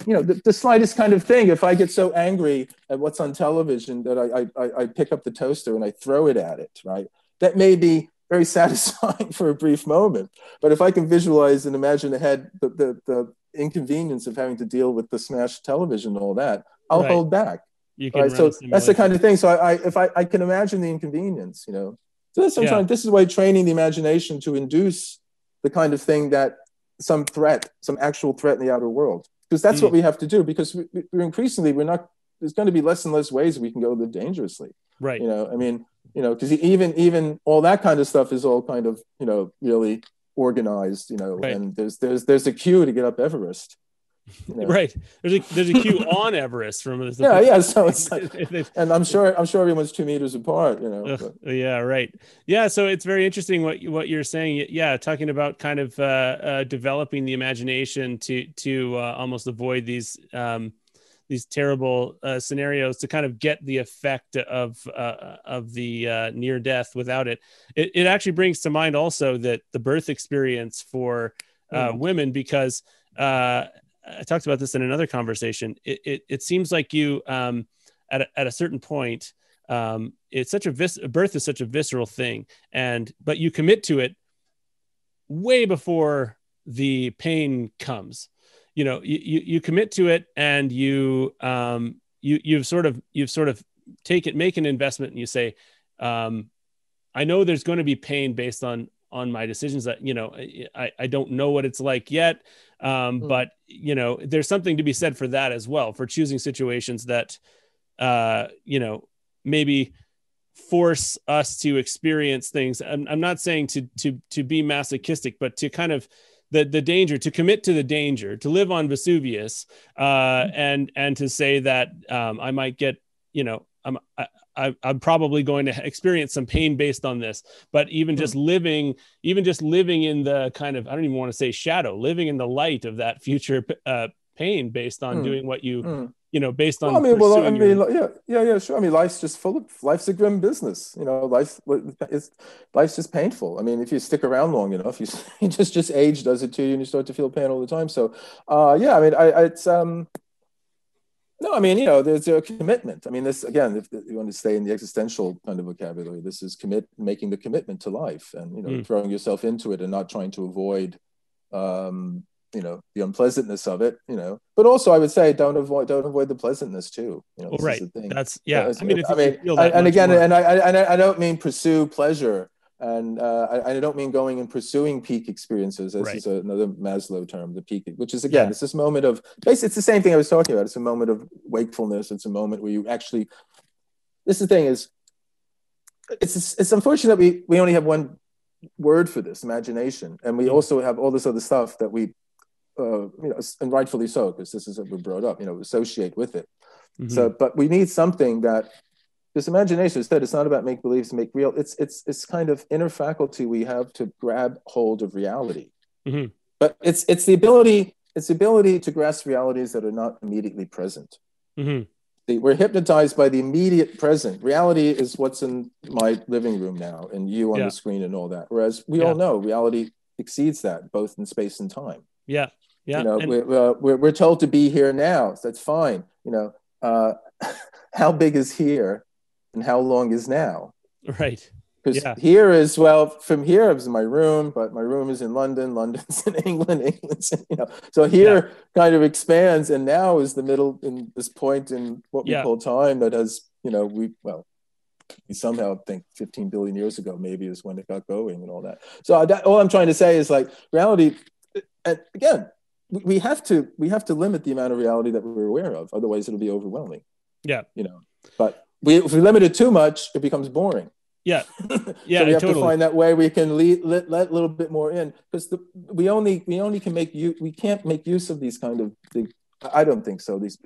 S2: you know, the, the slightest kind of thing, if I get so angry at what's on television that I, I, I pick up the toaster and I throw it at it, right? That may be very satisfying for a brief moment. But if I can visualize and imagine ahead the, the, the inconvenience of having to deal with the smashed television and all that, I'll
S1: Right.
S2: hold back.
S1: You can
S2: Right. So that's the kind of thing. So I, I if I, I can imagine the inconvenience, you know. So that's I'm
S1: Yeah.
S2: trying. This is why training the imagination to induce the kind of thing that some threat, some actual threat in the outer world, because that's
S1: Mm.
S2: what we have to do. Because we, we're increasingly we're not. There's going to be less and less ways we can go live dangerously.
S1: right.
S2: You know, I mean, you know, because even even all that kind of stuff is all kind of you know really organized. You know,
S1: Right.
S2: and there's there's there's a queue to get up Everest. you know.
S1: Right. There's a there's a queue on Everest from the
S2: Yeah, yeah. So it's like, and I'm sure I'm sure everyone's two meters apart. You know.
S1: Ugh, yeah, right. Yeah, so it's very interesting what what you're saying. Yeah, talking about kind of uh, uh, developing the imagination to to uh, almost avoid these um, these terrible uh, scenarios to kind of get the effect of uh, of the uh, near death without it. it. It actually brings to mind also that the birth experience for uh,
S2: Mm.
S1: women because uh, I talked about this in another conversation. It it, it seems like you um, at a, at a certain point um, it's such a vis- birth is such a visceral thing. And but you commit to it way before the pain comes. You know you, you, you commit to it and you um you you've sort of you've sort of take it make an investment and you say um i know there's going to be pain based on on my decisions that you know i i don't know what it's like yet um
S2: Mm.
S1: but you know there's something to be said for that as well for choosing situations that uh you know maybe force us to experience things I'm, I'm not saying to to to be masochistic but to kind of the the danger to commit to the danger to live on Vesuvius uh,
S2: Mm-hmm.
S1: and and to say that um, I might get you know I'm I, I, I'm probably going to experience some pain based on this, but even just living, even just living in the kind of I don't even want to say shadow, living in the light of that future uh, pain based on
S2: Mm.
S1: doing what you
S2: Mm.
S1: you know based on
S2: Well, I mean, well, I mean,
S1: your-
S2: yeah, yeah, yeah, sure. I mean, life's just full of life's a grim business. You know, life it's life's just painful. I mean, if you stick around long enough, you, you just just age does it to you, and you start to feel pain all the time. So, uh, yeah, I mean, I, I it's um. No, I mean, you know, there's a commitment. I mean, this again, if you want to stay in the existential kind of vocabulary, this is commit making the commitment to life and you know
S1: Mm.
S2: throwing yourself into it and not trying to avoid, um, you know, the unpleasantness of it. You know, but also I would say don't avoid don't avoid the pleasantness too. You know,
S1: well,
S2: this is
S1: right.
S2: the thing.
S1: That's yeah.
S2: It's-
S1: I mean, if
S2: I
S1: you
S2: mean, and, again,
S1: more-
S2: and I, I- I don't mean pursue pleasure, and uh, I, I don't mean going and pursuing peak experiences. This
S1: Right.
S2: is another Maslow term, the peak, which is again,
S1: Yeah.
S2: it's this moment of basically, it's the same thing I was talking about. It's a moment of wakefulness. It's a moment where you actually. This is the thing is, it's it's unfortunate we we only have one word for this imagination, and we
S1: Mhm.
S2: also have all this other stuff that we. Uh, you know, and rightfully so, because this is what we brought up. You know, associate with it.
S1: Mhm.
S2: So, but we need something that this imagination instead. It's not about make believe to make real. It's it's it's kind of inner faculty we have to grab hold of reality.
S1: Mhm.
S2: But it's it's the ability it's the ability to grasp realities that are not immediately present.
S1: Mhm.
S2: The- We're hypnotized by the immediate present. Reality is what's in my living room now, and you on
S1: Yeah.
S2: the screen, and all that. Whereas we
S1: Yeah.
S2: all know reality exceeds that, both in space and time
S1: yeah, yeah.
S2: you know
S1: and-
S2: we're, uh, we're, we're told to be here now so that's fine you know uh, how big is here and how long is now
S1: right.
S2: because
S1: Yeah.
S2: here is well from here is in my room but my room is in london london's in england england's in, you know so here kind of expands and now is the middle in this point in what we
S1: Yeah.
S2: call time that has you know we well we somehow think 15 billion years ago maybe is when it got going and all that so that, all i'm trying to say is like reality and again we have to we have to limit the amount of reality that we're aware of otherwise it'll be overwhelming
S1: Yeah.
S2: you know but we, if we limit it too much it becomes boring
S1: Yeah. Yeah,
S2: so we have
S1: totally.
S2: to find that way we can le- let, let a little bit more in because we only we only can make you we can't make use of these kind of big i don't think so these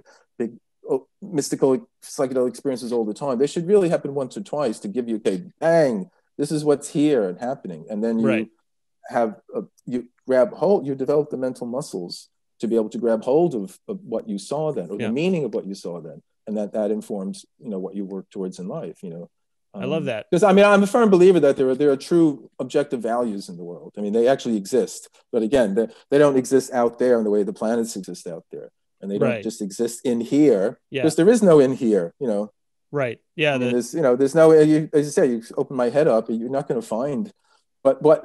S2: big oh, mystical psychedelic experiences all the time they should really happen once or twice to give you okay bang this is what's here and happening and then you
S1: Right.
S2: have a, you grab hold you develop the mental muscles to be able to grab hold of, of what you saw then or
S1: Yeah.
S2: the meaning of what you saw then and that that informs you know what you work towards in life you know
S1: I love that.
S2: because I mean I'm a firm believer that there are there are true objective values in the world. I mean they actually exist, but again they, they don't exist out there in the way the planets exist out there, and they don't
S1: Right.
S2: just exist in here
S1: Yeah.
S2: because there is no in here. You know,
S1: Right. Yeah.
S2: I mean,
S1: The,
S2: there's you know there's no you, as you say you open my head up you're not going to find, but what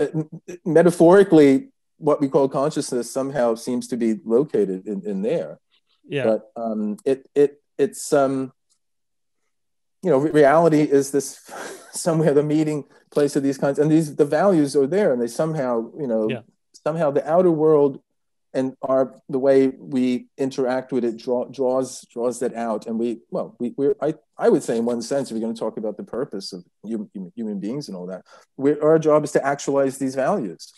S2: metaphorically what we call consciousness somehow seems to be located in, in there
S1: yeah.
S2: but um, it it it's um, you know, re- reality is this somewhere the meeting place of these kinds, and these the values are there, and they somehow you know
S1: Yeah.
S2: somehow the outer world and our the way we interact with it draw, draws draws that out, and we well we we I I would say in one sense if we're going to talk about the purpose of human, human beings and all that, we our job is to actualize these values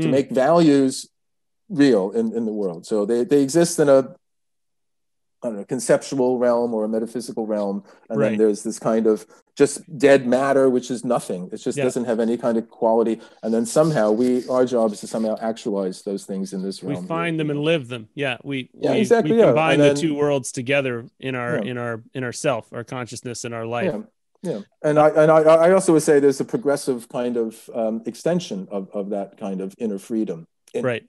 S2: to
S1: Mm.
S2: make values real in, in the world. So they, they exist in a I don't know, conceptual realm or a metaphysical realm. And
S1: Right.
S2: then there's this kind of just dead matter, which is nothing. It just
S1: Yeah.
S2: doesn't have any kind of quality. And then somehow we, our job is to somehow actualize those things in this realm.
S1: we find them and live them. Yeah. We,
S2: Yeah,
S1: we,
S2: exactly,
S1: we
S2: yeah.
S1: combine the
S2: then-
S1: two worlds together in our,
S2: Yeah.
S1: in our, in our self, our consciousness and our life.
S2: Yeah. Yeah, and I and I, I also would say there's a progressive kind of um, extension of, of that kind of inner freedom in,
S1: Right.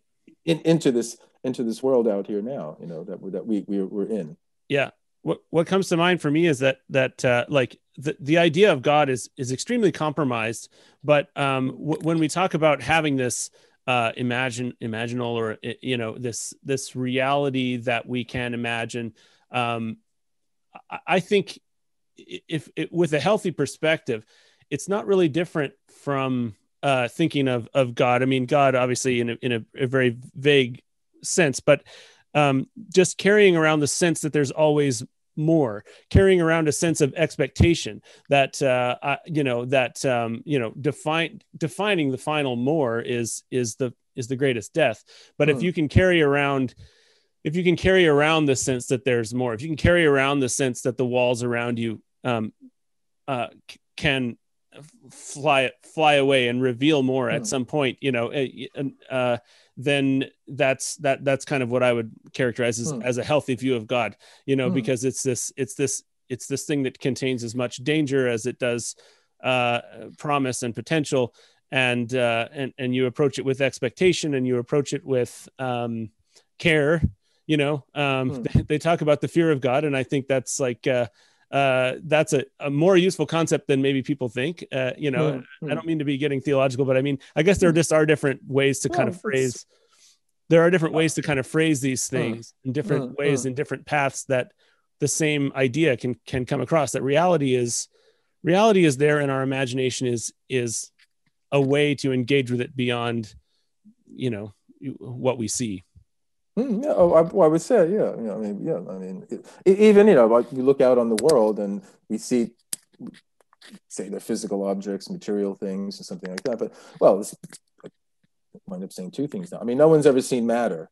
S2: in, into this into this world out here now. You know that we that we we're, we're in.
S1: yeah what what comes to mind for me is that that uh, like the, the idea of god is is extremely compromised but um w- when we talk about having this uh imagine imaginal or you know this this reality that we can imagine um i, I think if it, with a healthy perspective it's not really different from uh thinking of of god i mean god obviously in a, in a, a very vague sense but um, just carrying around the sense that there's always more carrying around a sense of expectation that uh, I, you know that um, you know define defining the final more is is the is the greatest death but if
S2: Hmm.
S1: you can carry around if you can carry around the sense that there's more if you can carry around the sense that the walls around you um, uh, can fly fly away and reveal more
S2: Hmm.
S1: at some point you know uh, uh, then that's that that's kind of what i would characterize as,
S2: Hmm.
S1: as a healthy view of god you know
S2: Hmm.
S1: because it's this it's this it's this thing that contains as much danger as it does uh, promise and potential and uh, and and you approach it with expectation and you approach it with um, care you know um,
S2: Hmm.
S1: they, they talk about the fear of god and i think that's like uh, uh, that's a, a more useful concept than maybe people think uh, you know
S2: Hmm, hmm.
S1: I don't mean to be getting theological, but I mean, I guess there just are different ways to kind of phrase. There are different ways to kind of phrase these things in different
S2: mm,
S1: ways in different paths that the same idea can can come across. That reality is reality is there, and our imagination is is a way to engage with it beyond, you know, what we see.
S2: Mm, yeah, oh, I, well, I would say, yeah, you know, I mean, yeah, I mean, it, even you know, like you look out on the world and we see, say, the physical objects, material things, or something like that. But well, it's, I wind up saying two things now. I mean, no one's ever seen matter.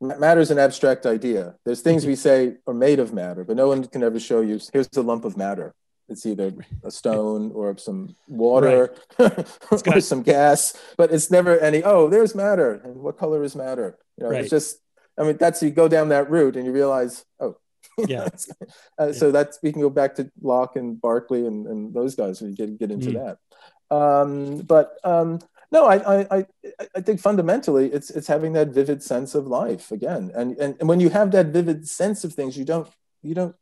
S2: Matter is an abstract idea. There's things we say are made of matter, but no one can ever show you. Here's a lump of matter. It's either a stone or some water or some gas, but it's never any. Oh, there's matter. And what color is matter? You know,
S1: Right.
S2: it's just. I mean, that's you go down that route and you realize, oh,
S1: Yeah.
S2: uh, so that's we can go back to Locke and Berkeley and, and those guys you get get into
S1: Mm.
S2: that. Um, but um, no, I, I I I think fundamentally it's it's having that vivid sense of life again, and and, and when you have that vivid sense of things, you don't you don't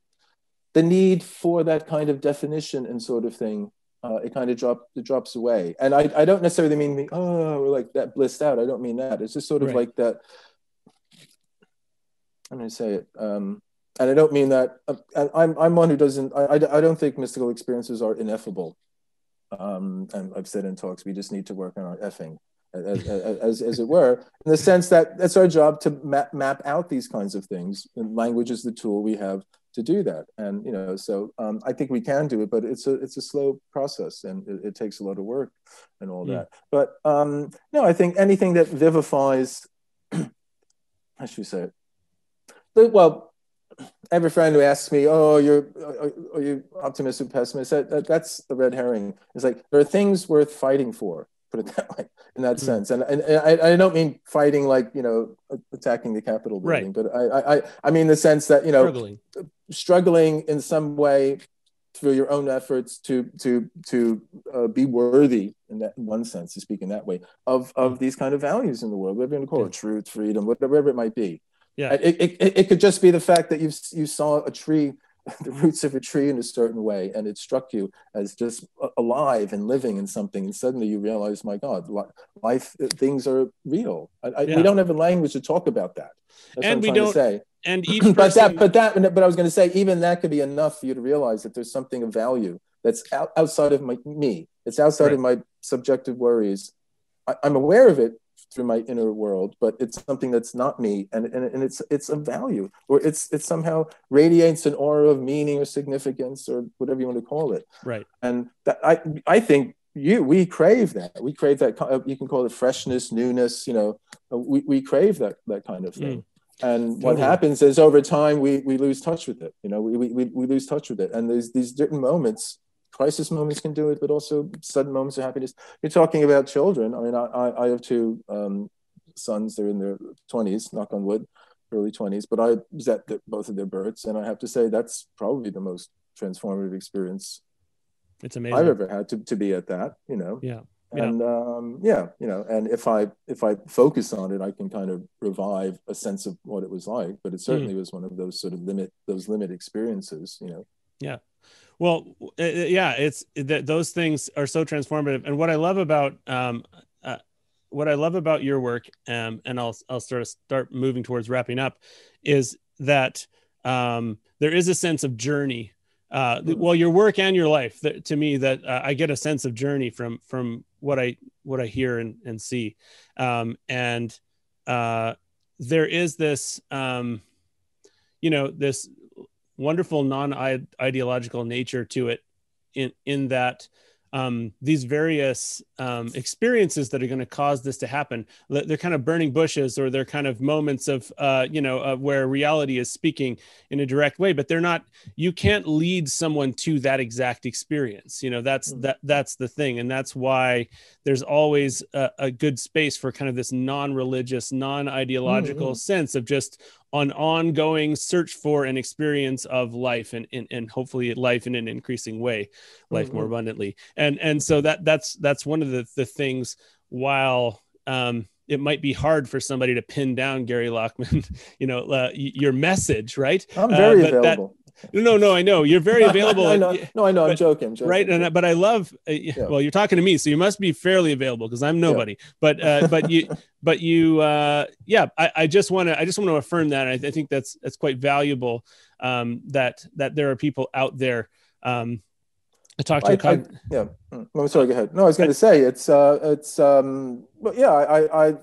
S2: the need for that kind of definition and sort of thing. Uh, it kind of drop it drops away, and I, I don't necessarily mean oh we're like that blissed out. I don't mean that. It's just sort of
S1: Right.
S2: like that. I'm going to say it. Um, and I don't mean that. Uh, I'm I'm one who doesn't. I, I I don't think mystical experiences are ineffable. Um, and I've said in talks, we just need to work on our effing, as, as, as it were, in the sense that it's our job to map, map out these kinds of things. And language is the tool we have to do that. And you know, so um, I think we can do it, but it's a it's a slow process, and it, it takes a lot of work and all
S1: Mm.
S2: that. But um, no, I think anything that vivifies, how should say it? Well, every friend who asks me, "Oh, you're are, are you optimistic, or pessimist?" That, that, that's the red herring. It's like there are things worth fighting for. Put it that way, in that
S1: Mm.
S2: sense. And, and, and I, I don't mean fighting like you know attacking the Capitol
S1: Right.
S2: building, but I, I I- I mean the sense that you know
S1: Struggling.
S2: struggling in some way through your own efforts to to to uh, be worthy in that in one sense to speak in that way of of these kind of values in the world whatever you want to call it truth freedom whatever it might be
S1: Yeah.
S2: it, it, it, it could just be the fact that you you saw a tree the roots of a tree in a certain way and it struck you as just alive and living in something and suddenly you realize my god life uh, things are real. I, I,
S1: Yeah.
S2: we don't have a language to talk about that. That's
S1: And
S2: what I'm
S1: we
S2: trying to
S1: don't-
S2: say.
S1: And each
S2: but that but that but i was going to say even that could be enough for you to realize that there's something of value that's out, outside of my me. It's outside of my subjective worries. I, i'm aware of it through my inner world but it's something that's not me and, and, and it's it's of value or it's it somehow radiates an aura of meaning or significance or whatever you want to call it.
S1: Right.
S2: and that i i think you we crave that. We crave that you can call it freshness newness you know we, we crave that that kind of thing. Mm. And what
S1: Totally.
S2: happens is over time we we lose touch with it you know we we, we lose touch with it. And there's these different moments crisis moments can do it but also sudden moments of happiness you're talking about children i mean i i, have two um, sons they're in their 20s knock on wood early 20s but i was at the, both of their births and i have to say that's probably the most transformative experience
S1: It's amazing.
S2: I've ever had to, to be at that, you know.
S1: Yeah. Yeah.
S2: And um, yeah, you know, and if I if I focus on it, I can kind of revive a sense of what it was like. But it certainly was one of those sort of limit those limit experiences, you know.
S1: Well, uh, uh, yeah, it's that those things are so transformative. And what I love about um, uh, what I love about your work, um, and I'll I'll sort of start moving towards wrapping up, is that um, there is a sense of journey. Uh,
S2: Mhm.
S1: well, your work and your life, that, to me, that uh, I get a sense of journey from from what I what I hear and, and see, um, and uh, there is this, um, you know, this wonderful non-ideological nature to it in in that um, these various um, experiences that are going to cause this to happen. They're kind of burning bushes, or they're kind of moments of, uh, you know, uh, where reality is speaking in a direct way. But they're not. You can't lead someone to that exact experience. You know, that's mm. that that's the thing, and that's why there's always a, a good space for kind of this non-religious, non-ideological mm-hmm. sense of just an ongoing search for an experience of life and, and, and hopefully life in an increasing way life mm-hmm. more abundantly and and so that that's that's one of the the things while um it might be hard for somebody to pin down Gary Lachman, you know, uh, your message, right?
S2: I'm very uh, available.
S1: No, no, no. I know you're very available.
S2: I know. No, I know. But, I'm joking. Joking.
S1: Right, and but I love. Uh, yeah. Well, you're talking to me, so you must be fairly available because I'm nobody. Yeah. But uh, but you but you uh, yeah. I, I just want to I just want to affirm that. I, I, think that's that's quite valuable. Um, that that there are people out there. Um, I talked to. I,
S2: I, yeah. Mm, sorry. Go ahead. No, I was going to say it's uh it's um. But yeah, I I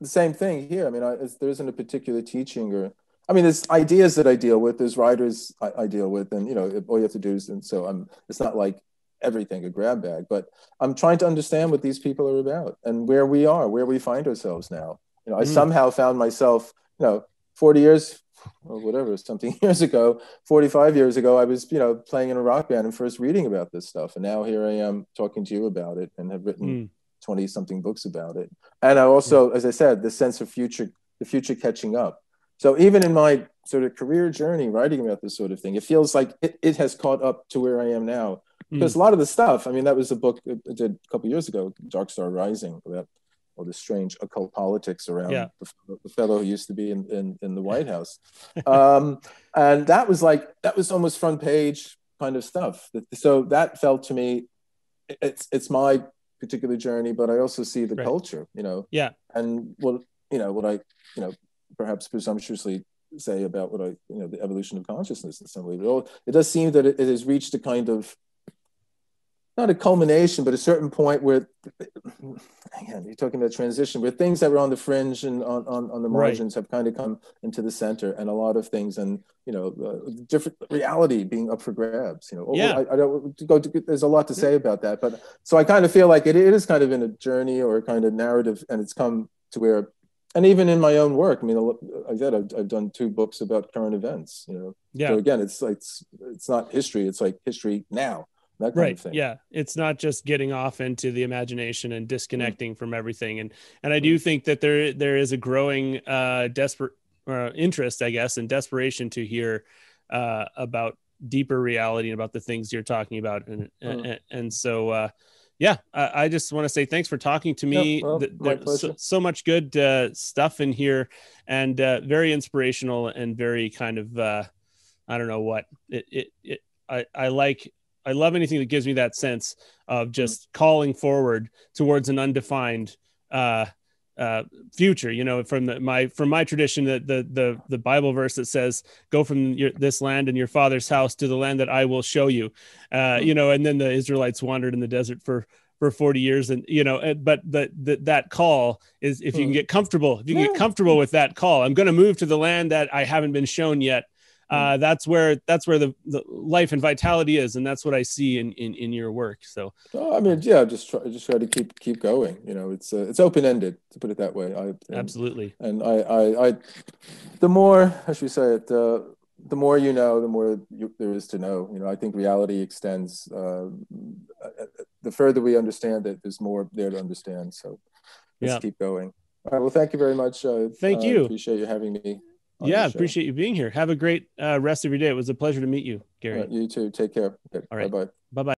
S2: the same thing here. I mean, I, there isn't a particular teaching or I mean, there's ideas that I deal with, there's writers I, I, deal with, and you know, all you have to do is, and so I'm. It's not like everything a grab bag, but I'm trying to understand what these people are about and where we are, where we find ourselves now. You know, I mm. somehow found myself, you know, 40 years or whatever, something years ago, 45 years ago, I was, you know, playing in a rock band and first reading about this stuff, and now here I am talking to you about it and have written. Mm. 20 something books about it and i also as i said the sense of future the future catching up so even in my sort of career journey writing about this sort of thing, it feels like it, it has caught up to where I am now. Hmm. Because mm. a lot of the stuff, I mean, that was a book I did a couple years ago, Dark Star Rising, about all the strange occult politics around yeah. the, the, fellow who used to be in, in, in the White House. um, and that was like, that was almost front page kind of stuff. So that felt to me, it's, it's my particular journey, but I also see the right. culture, you know?
S1: Yeah.
S2: And what, you know, what I, you know, perhaps presumptuously say about what I, you know, the evolution of consciousness in some way. But it does seem that it, it, has reached a kind of, not a culmination, but a certain point where, again, you're talking about transition, where things that were on the fringe and on, on, on the margins right. have kind of come into the center, and a lot of things, and you know, uh, different reality being up for grabs. You know,
S1: yeah.
S2: I, I don't go. To, there's a lot to say about that, but so I kind of feel like it, it is kind of in a journey or a kind of narrative, and it's come to where and even in my own work, I mean, like I said, I've, I've done two books about current events. You know,
S1: yeah.
S2: So again, it's like it's, it's not history; it's like history now. That kind
S1: right.
S2: of thing.
S1: Yeah, it's not just getting off into the imagination and disconnecting mm-hmm. from everything. And and I do mm-hmm. think that there there is a growing uh, desperate uh, interest, I guess, and desperation to hear uh, about deeper reality and about the things you're talking about. And mm-hmm. and, and, so. Uh, yeah, I, I just want to say thanks for talking to me.
S2: well,
S1: There's so, so, much good uh, stuff in here, and uh, very inspirational and very kind of uh, I don't know what it, it, it I, I like. I love anything that gives me that sense of just calling forward towards an undefined uh, uh, future you know from the, my from my tradition that the the the bible verse that says go from your, this land and your father's house to the land that i will show you. Uh, you know and then the israelites wandered in the desert for for 40 years and you know but the, the that call is if you can get comfortable if you can get comfortable with that call i'm going to move to the land that i haven't been shown yet uh, that's where that's where the, the life and vitality is, and that's what I see in in, in your work. So,
S2: I mean, yeah, just try just try to keep keep going. You know, it's uh, it's open ended to put it that way. I, and,
S1: Absolutely.
S2: And I, I, I, the more how should we say it, uh, the more you know, the more you, there is to know. You know, I think reality extends. Uh, the further we understand it, there's more there to understand. So, let's yeah. keep going. All right. Well, thank you very much. Uh,
S1: thank you.
S2: Appreciate you having me
S1: yeah, appreciate you being here. Have a great uh, rest of your day. It was a pleasure to meet you, Gary.
S2: Right, you too. Take care. Okay.
S1: All right.
S2: Bye bye.
S1: Bye bye.